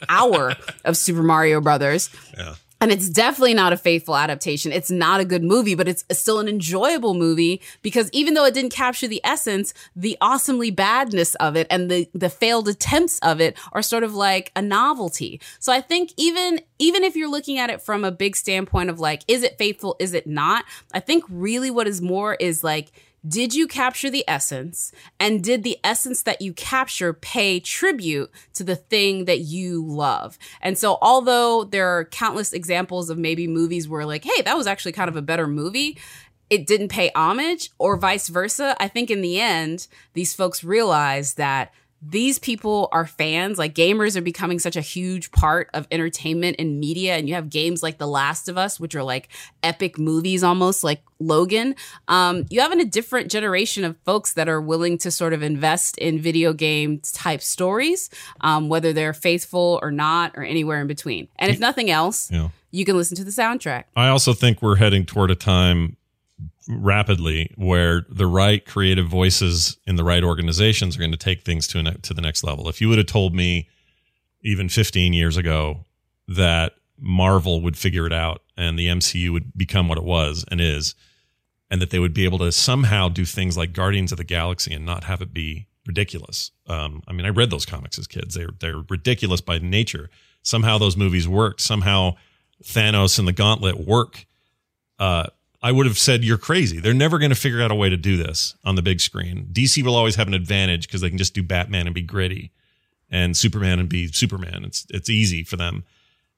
hour [LAUGHS] of Super Mario Brothers. Yeah. And it's definitely not a faithful adaptation. It's not a good movie, but it's still an enjoyable movie because even though it didn't capture the essence, the awesomely badness of it and the the failed attempts of it are sort of like a novelty. So I think even even if you're looking at it from a big standpoint of like is it faithful, is it not? I think really what is more is like did you capture the essence? And did the essence that you capture pay tribute to the thing that you love? And so, although there are countless examples of maybe movies where, like, hey, that was actually kind of a better movie, it didn't pay homage, or vice versa, I think in the end, these folks realize that these people are fans. Like gamers are becoming such a huge part of entertainment and media. And you have games like The Last of Us, which are like epic movies almost like Logan. Um, you have a different generation of folks that are willing to sort of invest in video game type stories, um, whether they're faithful or not, or anywhere in between. And if nothing else, Yeah. you can listen to the soundtrack. I also think we're heading toward a time rapidly where the right creative voices in the right organizations are going to take things to a, to the next level. If you would have told me even 15 years ago that Marvel would figure it out and the MCU would become what it was and is and that they would be able to somehow do things like Guardians of the Galaxy and not have it be ridiculous. Um, I mean, I read those comics as kids. They're they're ridiculous by nature. Somehow those movies worked. Somehow Thanos and the Gauntlet work. Uh, I would have said you're crazy. They're never going to figure out a way to do this on the big screen. DC will always have an advantage because they can just do Batman and be gritty, and Superman and be Superman. It's it's easy for them.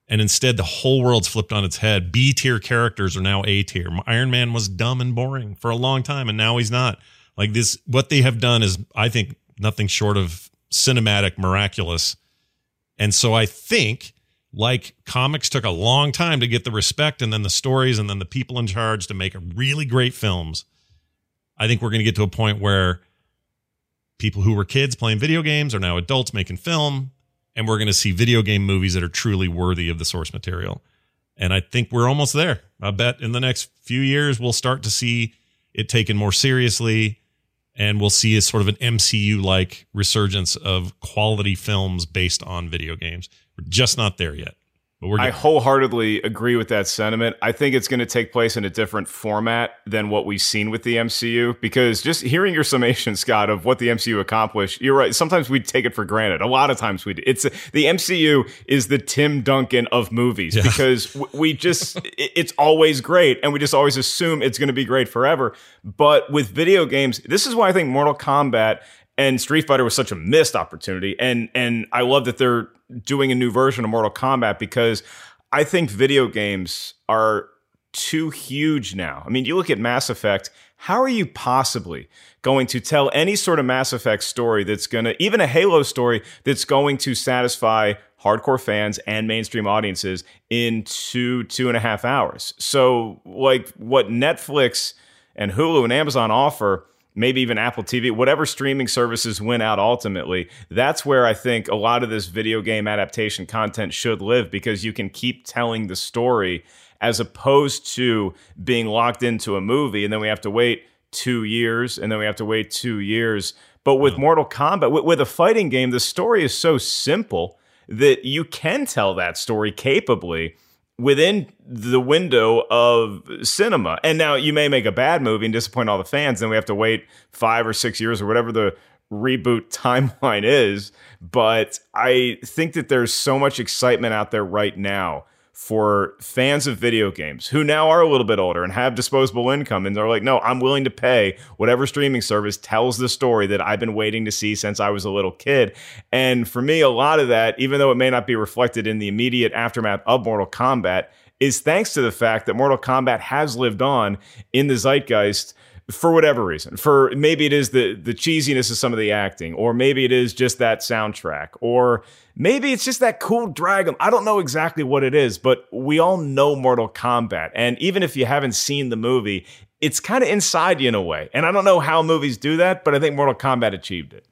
And instead, the whole world's flipped on its head. B tier characters are now A tier. Iron Man was dumb and boring for a long time, and now he's not. Like this, what they have done is, I think, nothing short of cinematic, miraculous. And so I think, like comics took a long time to get the respect and then the stories and then the people in charge to make really great films. I think we're going to get to a point where people who were kids playing video games are now adults making film, and we're going to see video game movies that are truly worthy of the source material. And I think we're almost there. I bet in the next few years, we'll start to see it taken more seriously, and we'll see a sort of an MCU like resurgence of quality films based on video games. We're just not there yet. But we're I wholeheartedly agree with that sentiment. I think it's going to take place in a different format than what we've seen with the MCU because just hearing your summation, Scott, of what the MCU accomplished, you're right. Sometimes we take it for granted. A lot of times we do. It's the MCU is the Tim Duncan of movies [LAUGHS] because we just it's always great and we just always assume it's going to be great forever. But with video games, this is why I think Mortal Kombat and Street Fighter was such a missed opportunity. And and I love that they're doing a new version of Mortal Kombat because I think video games are too huge now. I mean, you look at Mass Effect, how are you possibly going to tell any sort of Mass Effect story that's going to, even a Halo story that's going to satisfy hardcore fans and mainstream audiences in two, two and a half hours? So, like, what Netflix and Hulu and Amazon offer maybe even Apple TV, whatever streaming services win out ultimately, that's where I think a lot of this video game adaptation content should live because you can keep telling the story as opposed to being locked into a movie and then we have to wait two years and then we have to wait two years. But with mm. Mortal Kombat, with, with a fighting game, the story is so simple that you can tell that story capably within the window of cinema. And now you may make a bad movie and disappoint all the fans, then we have to wait five or six years or whatever the reboot [LAUGHS] timeline is. But I think that there's so much excitement out there right now for fans of video games who now are a little bit older and have disposable income and they're like, no, I'm willing to pay whatever streaming service tells the story that I've been waiting to see since I was a little kid. And for me, a lot of that, even though it may not be reflected in the immediate aftermath of Mortal Kombat, is thanks to the fact that Mortal Kombat has lived on in the zeitgeist for whatever reason. For maybe it is the the cheesiness of some of the acting, or maybe it is just that soundtrack, or maybe it's just that cool dragon. I don't know exactly what it is, but we all know Mortal Kombat, and even if you haven't seen the movie, it's kind of inside you in a way. And I don't know how movies do that, but I think Mortal Kombat achieved it.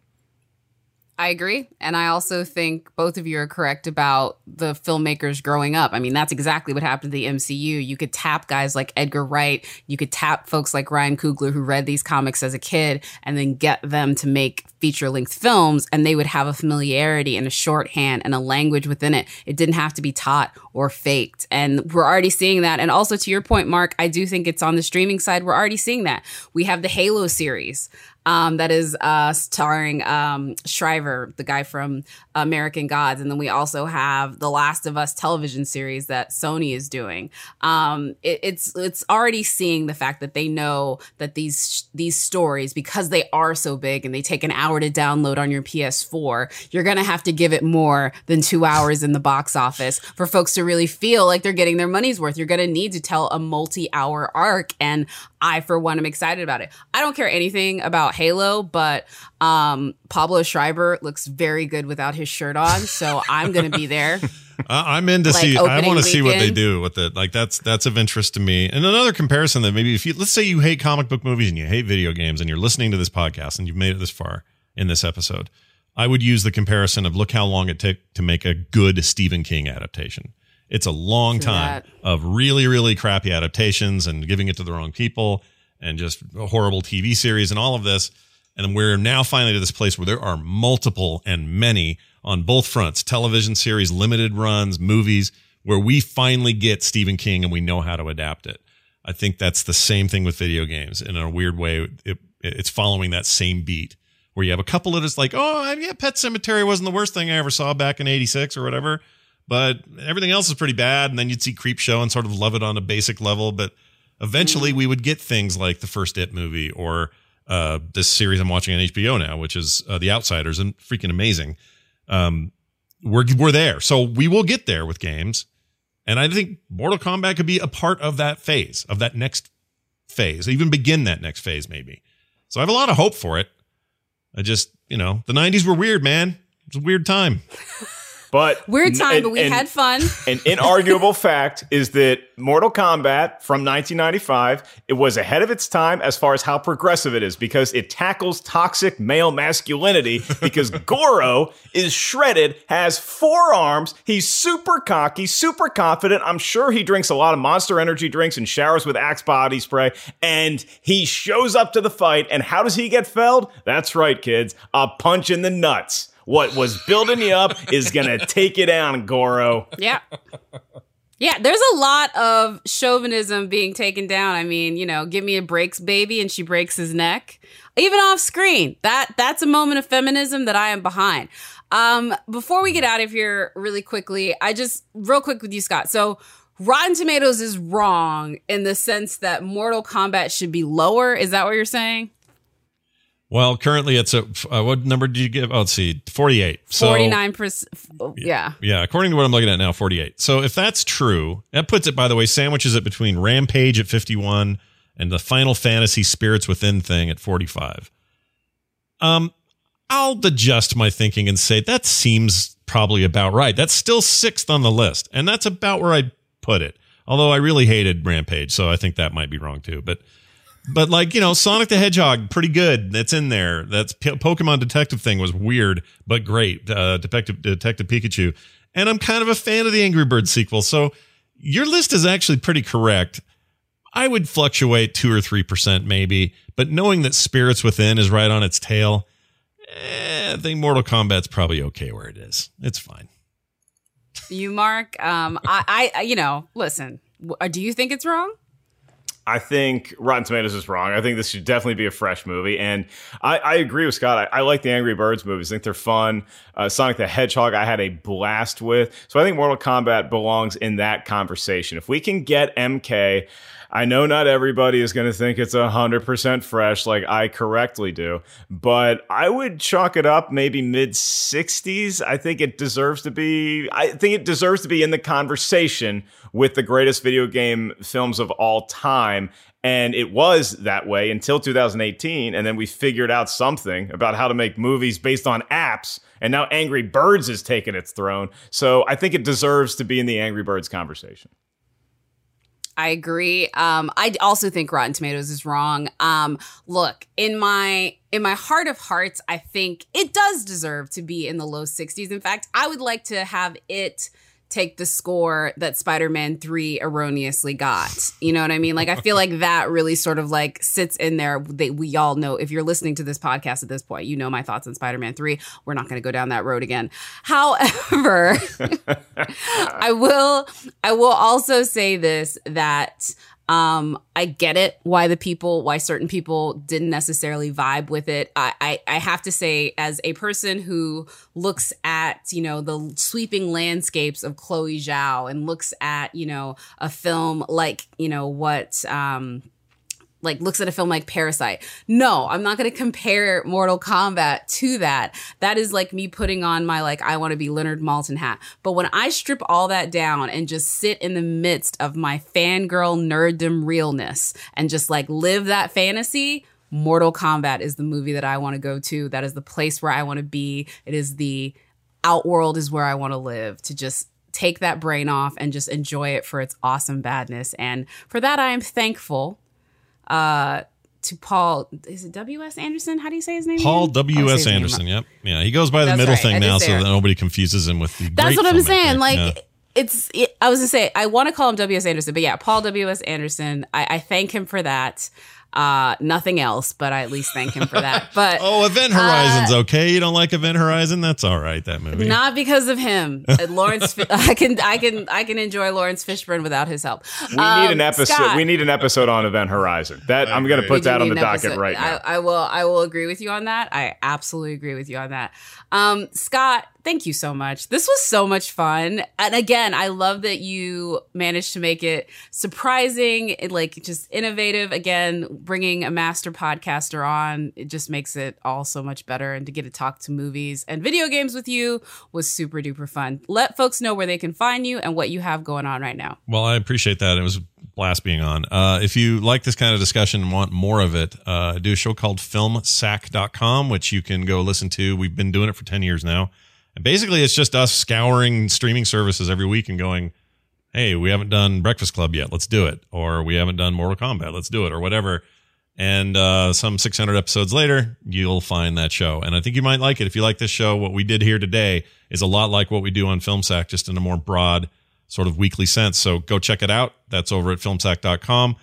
I agree. And I also think both of you are correct about the filmmakers growing up. I mean, that's exactly what happened to the MCU. You could tap guys like Edgar Wright, you could tap folks like Ryan Coogler who read these comics as a kid and then get them to make feature length films and they would have a familiarity and a shorthand and a language within it. It didn't have to be taught or faked. And we're already seeing that. And also to your point, Mark, I do think it's on the streaming side. We're already seeing that. We have the Halo series um, that is uh, starring um, Schreiber, the guy from American Gods, and then we also have the Last of Us television series that Sony is doing. Um, it, it's it's already seeing the fact that they know that these these stories, because they are so big and they take an hour to download on your PS4, you're gonna have to give it more than two hours in the box office for folks to really feel like they're getting their money's worth. You're gonna need to tell a multi-hour arc, and I, for one, am excited about it. I don't care anything about Halo, but um, Pablo Schreiber looks very good without his shirt on, so I'm going to be there. [LAUGHS] I'm in to like see. I want to see what they do with it. Like that's that's of interest to me. And another comparison that maybe if you let's say you hate comic book movies and you hate video games and you're listening to this podcast and you've made it this far in this episode, I would use the comparison of look how long it took to make a good Stephen King adaptation. It's a long time that. of really, really crappy adaptations and giving it to the wrong people and just a horrible TV series and all of this. And we're now finally to this place where there are multiple and many on both fronts television series, limited runs, movies, where we finally get Stephen King and we know how to adapt it. I think that's the same thing with video games. In a weird way, it, it's following that same beat where you have a couple that is like, oh, yeah, Pet Sematary wasn't the worst thing I ever saw back in 86 or whatever but everything else is pretty bad. And then you'd see Creep Show and sort of love it on a basic level. But eventually mm-hmm. we would get things like the first It movie or uh, this series I'm watching on HBO now, which is uh, The Outsiders and freaking amazing. Um, we're, we're there. So we will get there with games. And I think Mortal Kombat could be a part of that phase, of that next phase, even begin that next phase, maybe. So I have a lot of hope for it. I just, you know, the 90s were weird, man. It was a weird time. But weird time, and, but we and, had fun. [LAUGHS] An inarguable fact is that Mortal Kombat from 1995 it was ahead of its time as far as how progressive it is because it tackles toxic male masculinity. [LAUGHS] Because Goro is shredded, has four arms, he's super cocky, super confident. I'm sure he drinks a lot of Monster Energy drinks and showers with Axe body spray, and he shows up to the fight. And how does he get felled? That's right, kids, a punch in the nuts. What was building you up is going [LAUGHS] to take you down, Goro. Yeah. Yeah, there's a lot of chauvinism being taken down. I mean, you know, give me a breaks baby and she breaks his neck. Even off screen. That that's a moment of feminism that I am behind. Um, before we get out of here really quickly, I just real quick with you, Scott. So Rotten Tomatoes is wrong in the sense that Mortal Kombat should be lower. Is that what you're saying? Well, currently it's a uh, what number did you give? Oh, let's see, forty-eight. Forty-nine percent. Yeah. Yeah. According to what I'm looking at now, forty-eight. So if that's true, that puts it, by the way, sandwiches it between Rampage at fifty-one and the Final Fantasy Spirits Within thing at forty-five. Um, I'll adjust my thinking and say that seems probably about right. That's still sixth on the list, and that's about where I'd put it. Although I really hated Rampage, so I think that might be wrong too. But but like you know, Sonic the Hedgehog, pretty good. That's in there. That's P- Pokemon Detective thing was weird but great. Uh, Detective Detective Pikachu, and I'm kind of a fan of the Angry Birds sequel. So your list is actually pretty correct. I would fluctuate two or three percent maybe, but knowing that Spirits Within is right on its tail, eh, I think Mortal Kombat's probably okay where it is. It's fine. you, Mark. Um, I, I, you know, listen. Uh, do you think it's wrong? I think Rotten Tomatoes is wrong. I think this should definitely be a fresh movie. And I, I agree with Scott. I, I, like the Angry Birds movies. I think they're fun. Uh, Sonic the Hedgehog, I had a blast with. So I think Mortal Kombat belongs in that conversation. If we can get MK I know not everybody is going to think it's 100% fresh like I correctly do, but I would chalk it up maybe mid 60s. I think it deserves to be I think it deserves to be in the conversation with the greatest video game films of all time and it was that way until 2018 and then we figured out something about how to make movies based on apps and now Angry Birds has taken its throne. So I think it deserves to be in the Angry Birds conversation. I agree. Um, I also think Rotten Tomatoes is wrong. Um, look, in my in my heart of hearts, I think it does deserve to be in the low 60s. In fact, I would like to have it take the score that Spider-Man 3 erroneously got. You know what I mean? Like I feel like that really sort of like sits in there. They, we all know if you're listening to this podcast at this point, you know my thoughts on Spider-Man 3. We're not going to go down that road again. However, [LAUGHS] I will I will also say this that um, I get it why the people, why certain people didn't necessarily vibe with it. I, I, I have to say, as a person who looks at, you know, the sweeping landscapes of Chloe Zhao and looks at, you know, a film like, you know, what, um, like looks at a film like Parasite. No, I'm not going to compare Mortal Kombat to that. That is like me putting on my like I want to be Leonard Maltin hat. But when I strip all that down and just sit in the midst of my fangirl nerddom realness and just like live that fantasy, Mortal Kombat is the movie that I want to go to. That is the place where I want to be. It is the outworld is where I want to live to just take that brain off and just enjoy it for its awesome badness. And for that, I am thankful uh, to Paul. Is it W.S. Anderson? How do you say his name? Paul W.S. Anderson. Yep. Yeah. He goes by the That's middle right. thing now so that nobody confuses him with the. That's what I'm saying. Like, yeah. it's, it, I was going to say, I want to call him W.S. Anderson, but yeah, Paul W.S. Anderson. I, I thank him for that. Uh, nothing else, but I at least thank him for that. [LAUGHS] But oh, Event Horizon's uh, okay. You don't like Event Horizon? That's all right. That movie. Not because of him. Uh, Laurence, [LAUGHS] [LAUGHS] I can, I can, I can enjoy Laurence Fishburne without his help. We um, need an um, episode. Scott, we need an episode on Event Horizon. That I'm going to put that on the docket episode. right now. I, I, will. I will agree with you on that. I absolutely agree with you on that. Um, Scott, thank you so much. This was so much fun. And again, I love that you managed to make it surprising, like just innovative. Again, bringing a master podcaster on, it just makes it all so much better. And to get to talk to movies and video games with you was super duper fun. Let folks know where they can find you and what you have going on right now. Well, I appreciate that. It was a blast being on. Uh, if you like this kind of discussion and want more of it, uh, I do a show called filmsack.com, which you can go listen to. We've been doing it for 10 years now. And basically, it's just us scouring streaming services every week and going, hey, we haven't done Breakfast Club yet. Let's do it. Or we haven't done Mortal Kombat. Let's do it. Or whatever. And uh, some 600 episodes later, you'll find that show. And I think you might like it. If you like this show, what we did here today is a lot like what we do on Film Sack, just in a more broad, sort of weekly sense. So go check it out. That's over at filmsack.com.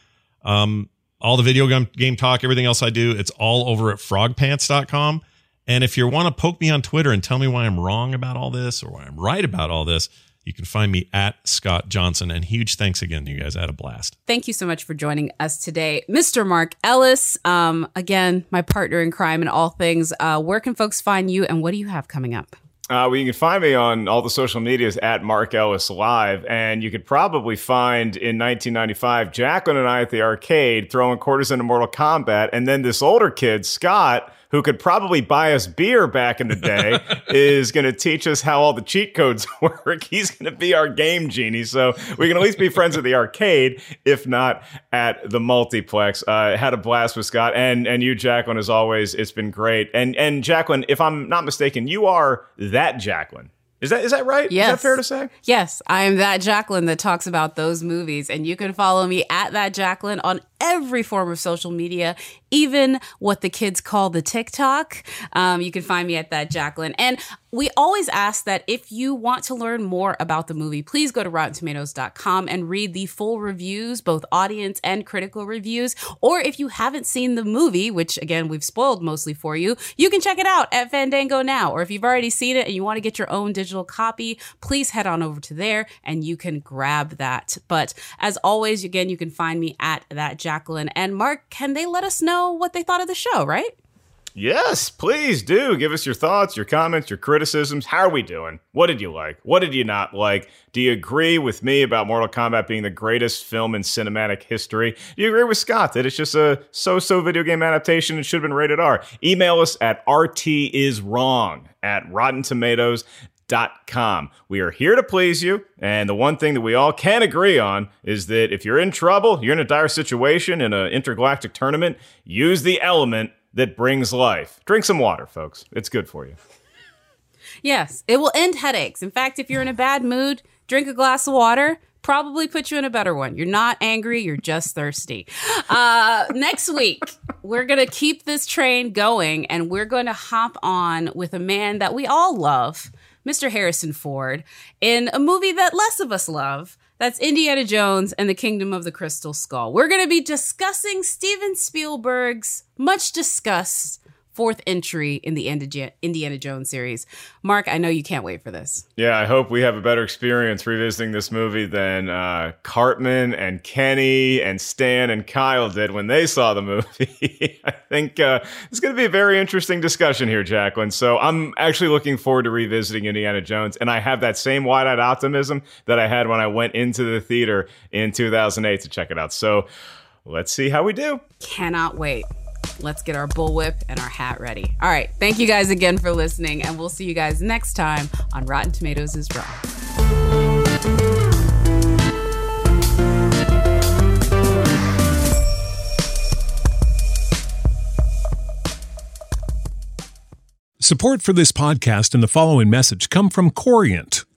Um, all the video game, game talk, everything else I do, it's all over at frogpants.com. And if you want to poke me on Twitter and tell me why I'm wrong about all this or why I'm right about all this, you can find me at Scott Johnson. And huge thanks again to you guys. I had a blast. Thank you so much for joining us today, Mr. Mark Ellis. Um, again, my partner in crime and all things. Uh, where can folks find you and what do you have coming up? Uh, well, you can find me on all the social medias at Mark Ellis Live, and you could probably find in 1995 Jacqueline and I at the arcade throwing quarters into Mortal Kombat, and then this older kid Scott who could probably buy us beer back in the day, [LAUGHS] is going to teach us how all the cheat codes [LAUGHS] work. He's going to be our game genie. So we can at least be friends at the arcade, if not at the multiplex. Uh, had a blast with Scott and and you, Jacqueline, as always. It's been great. And and Jacqueline, if I'm not mistaken, you are that Jacqueline. Is that is that right? Yes. Is that fair to say? Yes, I am that Jacqueline that talks about those movies, and you can follow me at that Jacqueline on every form of social media, even what the kids call the TikTok. Um, you can find me at that Jacqueline. And we always ask that if you want to learn more about the movie, please go to RottenTomatoes.com and read the full reviews, both audience and critical reviews. Or if you haven't seen the movie, which again, we've spoiled mostly for you, you can check it out at Fandango now. Or if you've already seen it and you want to get your own digital copy, please head on over to there and you can grab that. But as always, again, you can find me at that Jacqueline. And Mark, can they let us know what they thought of the show, right? Yes, please do. Give us your thoughts, your comments, your criticisms. How are we doing? What did you like? What did you not like? Do you agree with me about Mortal Kombat being the greatest film in cinematic history? Do you agree with Scott that it's just a so so video game adaptation and should have been rated R? Email us at rtiswrong at rottentomatoes.com. We are here to please you. And the one thing that we all can agree on is that if you're in trouble, you're in a dire situation in an intergalactic tournament, use the element that brings life. Drink some water, folks. It's good for you. Yes, it will end headaches. In fact, if you're in a bad mood, drink a glass of water. Probably put you in a better one. You're not angry, you're just thirsty. Uh, next week, we're going to keep this train going and we're going to hop on with a man that we all love, Mr. Harrison Ford, in a movie that less of us love. That's Indiana Jones and the Kingdom of the Crystal Skull. We're going to be discussing Steven Spielberg's much discussed fourth entry in the Indiana Jones series. Mark, I know you can't wait for this. Yeah, I hope we have a better experience revisiting this movie than uh, Cartman and Kenny and Stan and Kyle did when they saw the movie. [LAUGHS] I think uh, it's going to be a very interesting discussion here, Jacqueline. So I'm actually looking forward to revisiting Indiana Jones, and I have that same wide-eyed optimism that I had when I went into the theater in 2008 to check it out. So let's see how we do. Cannot wait let's get our bullwhip and our hat ready. All right. Thank you guys again for listening, and we'll see you guys next time on Rotten Tomatoes is Wrong. Support for this podcast and the following message come from Corient.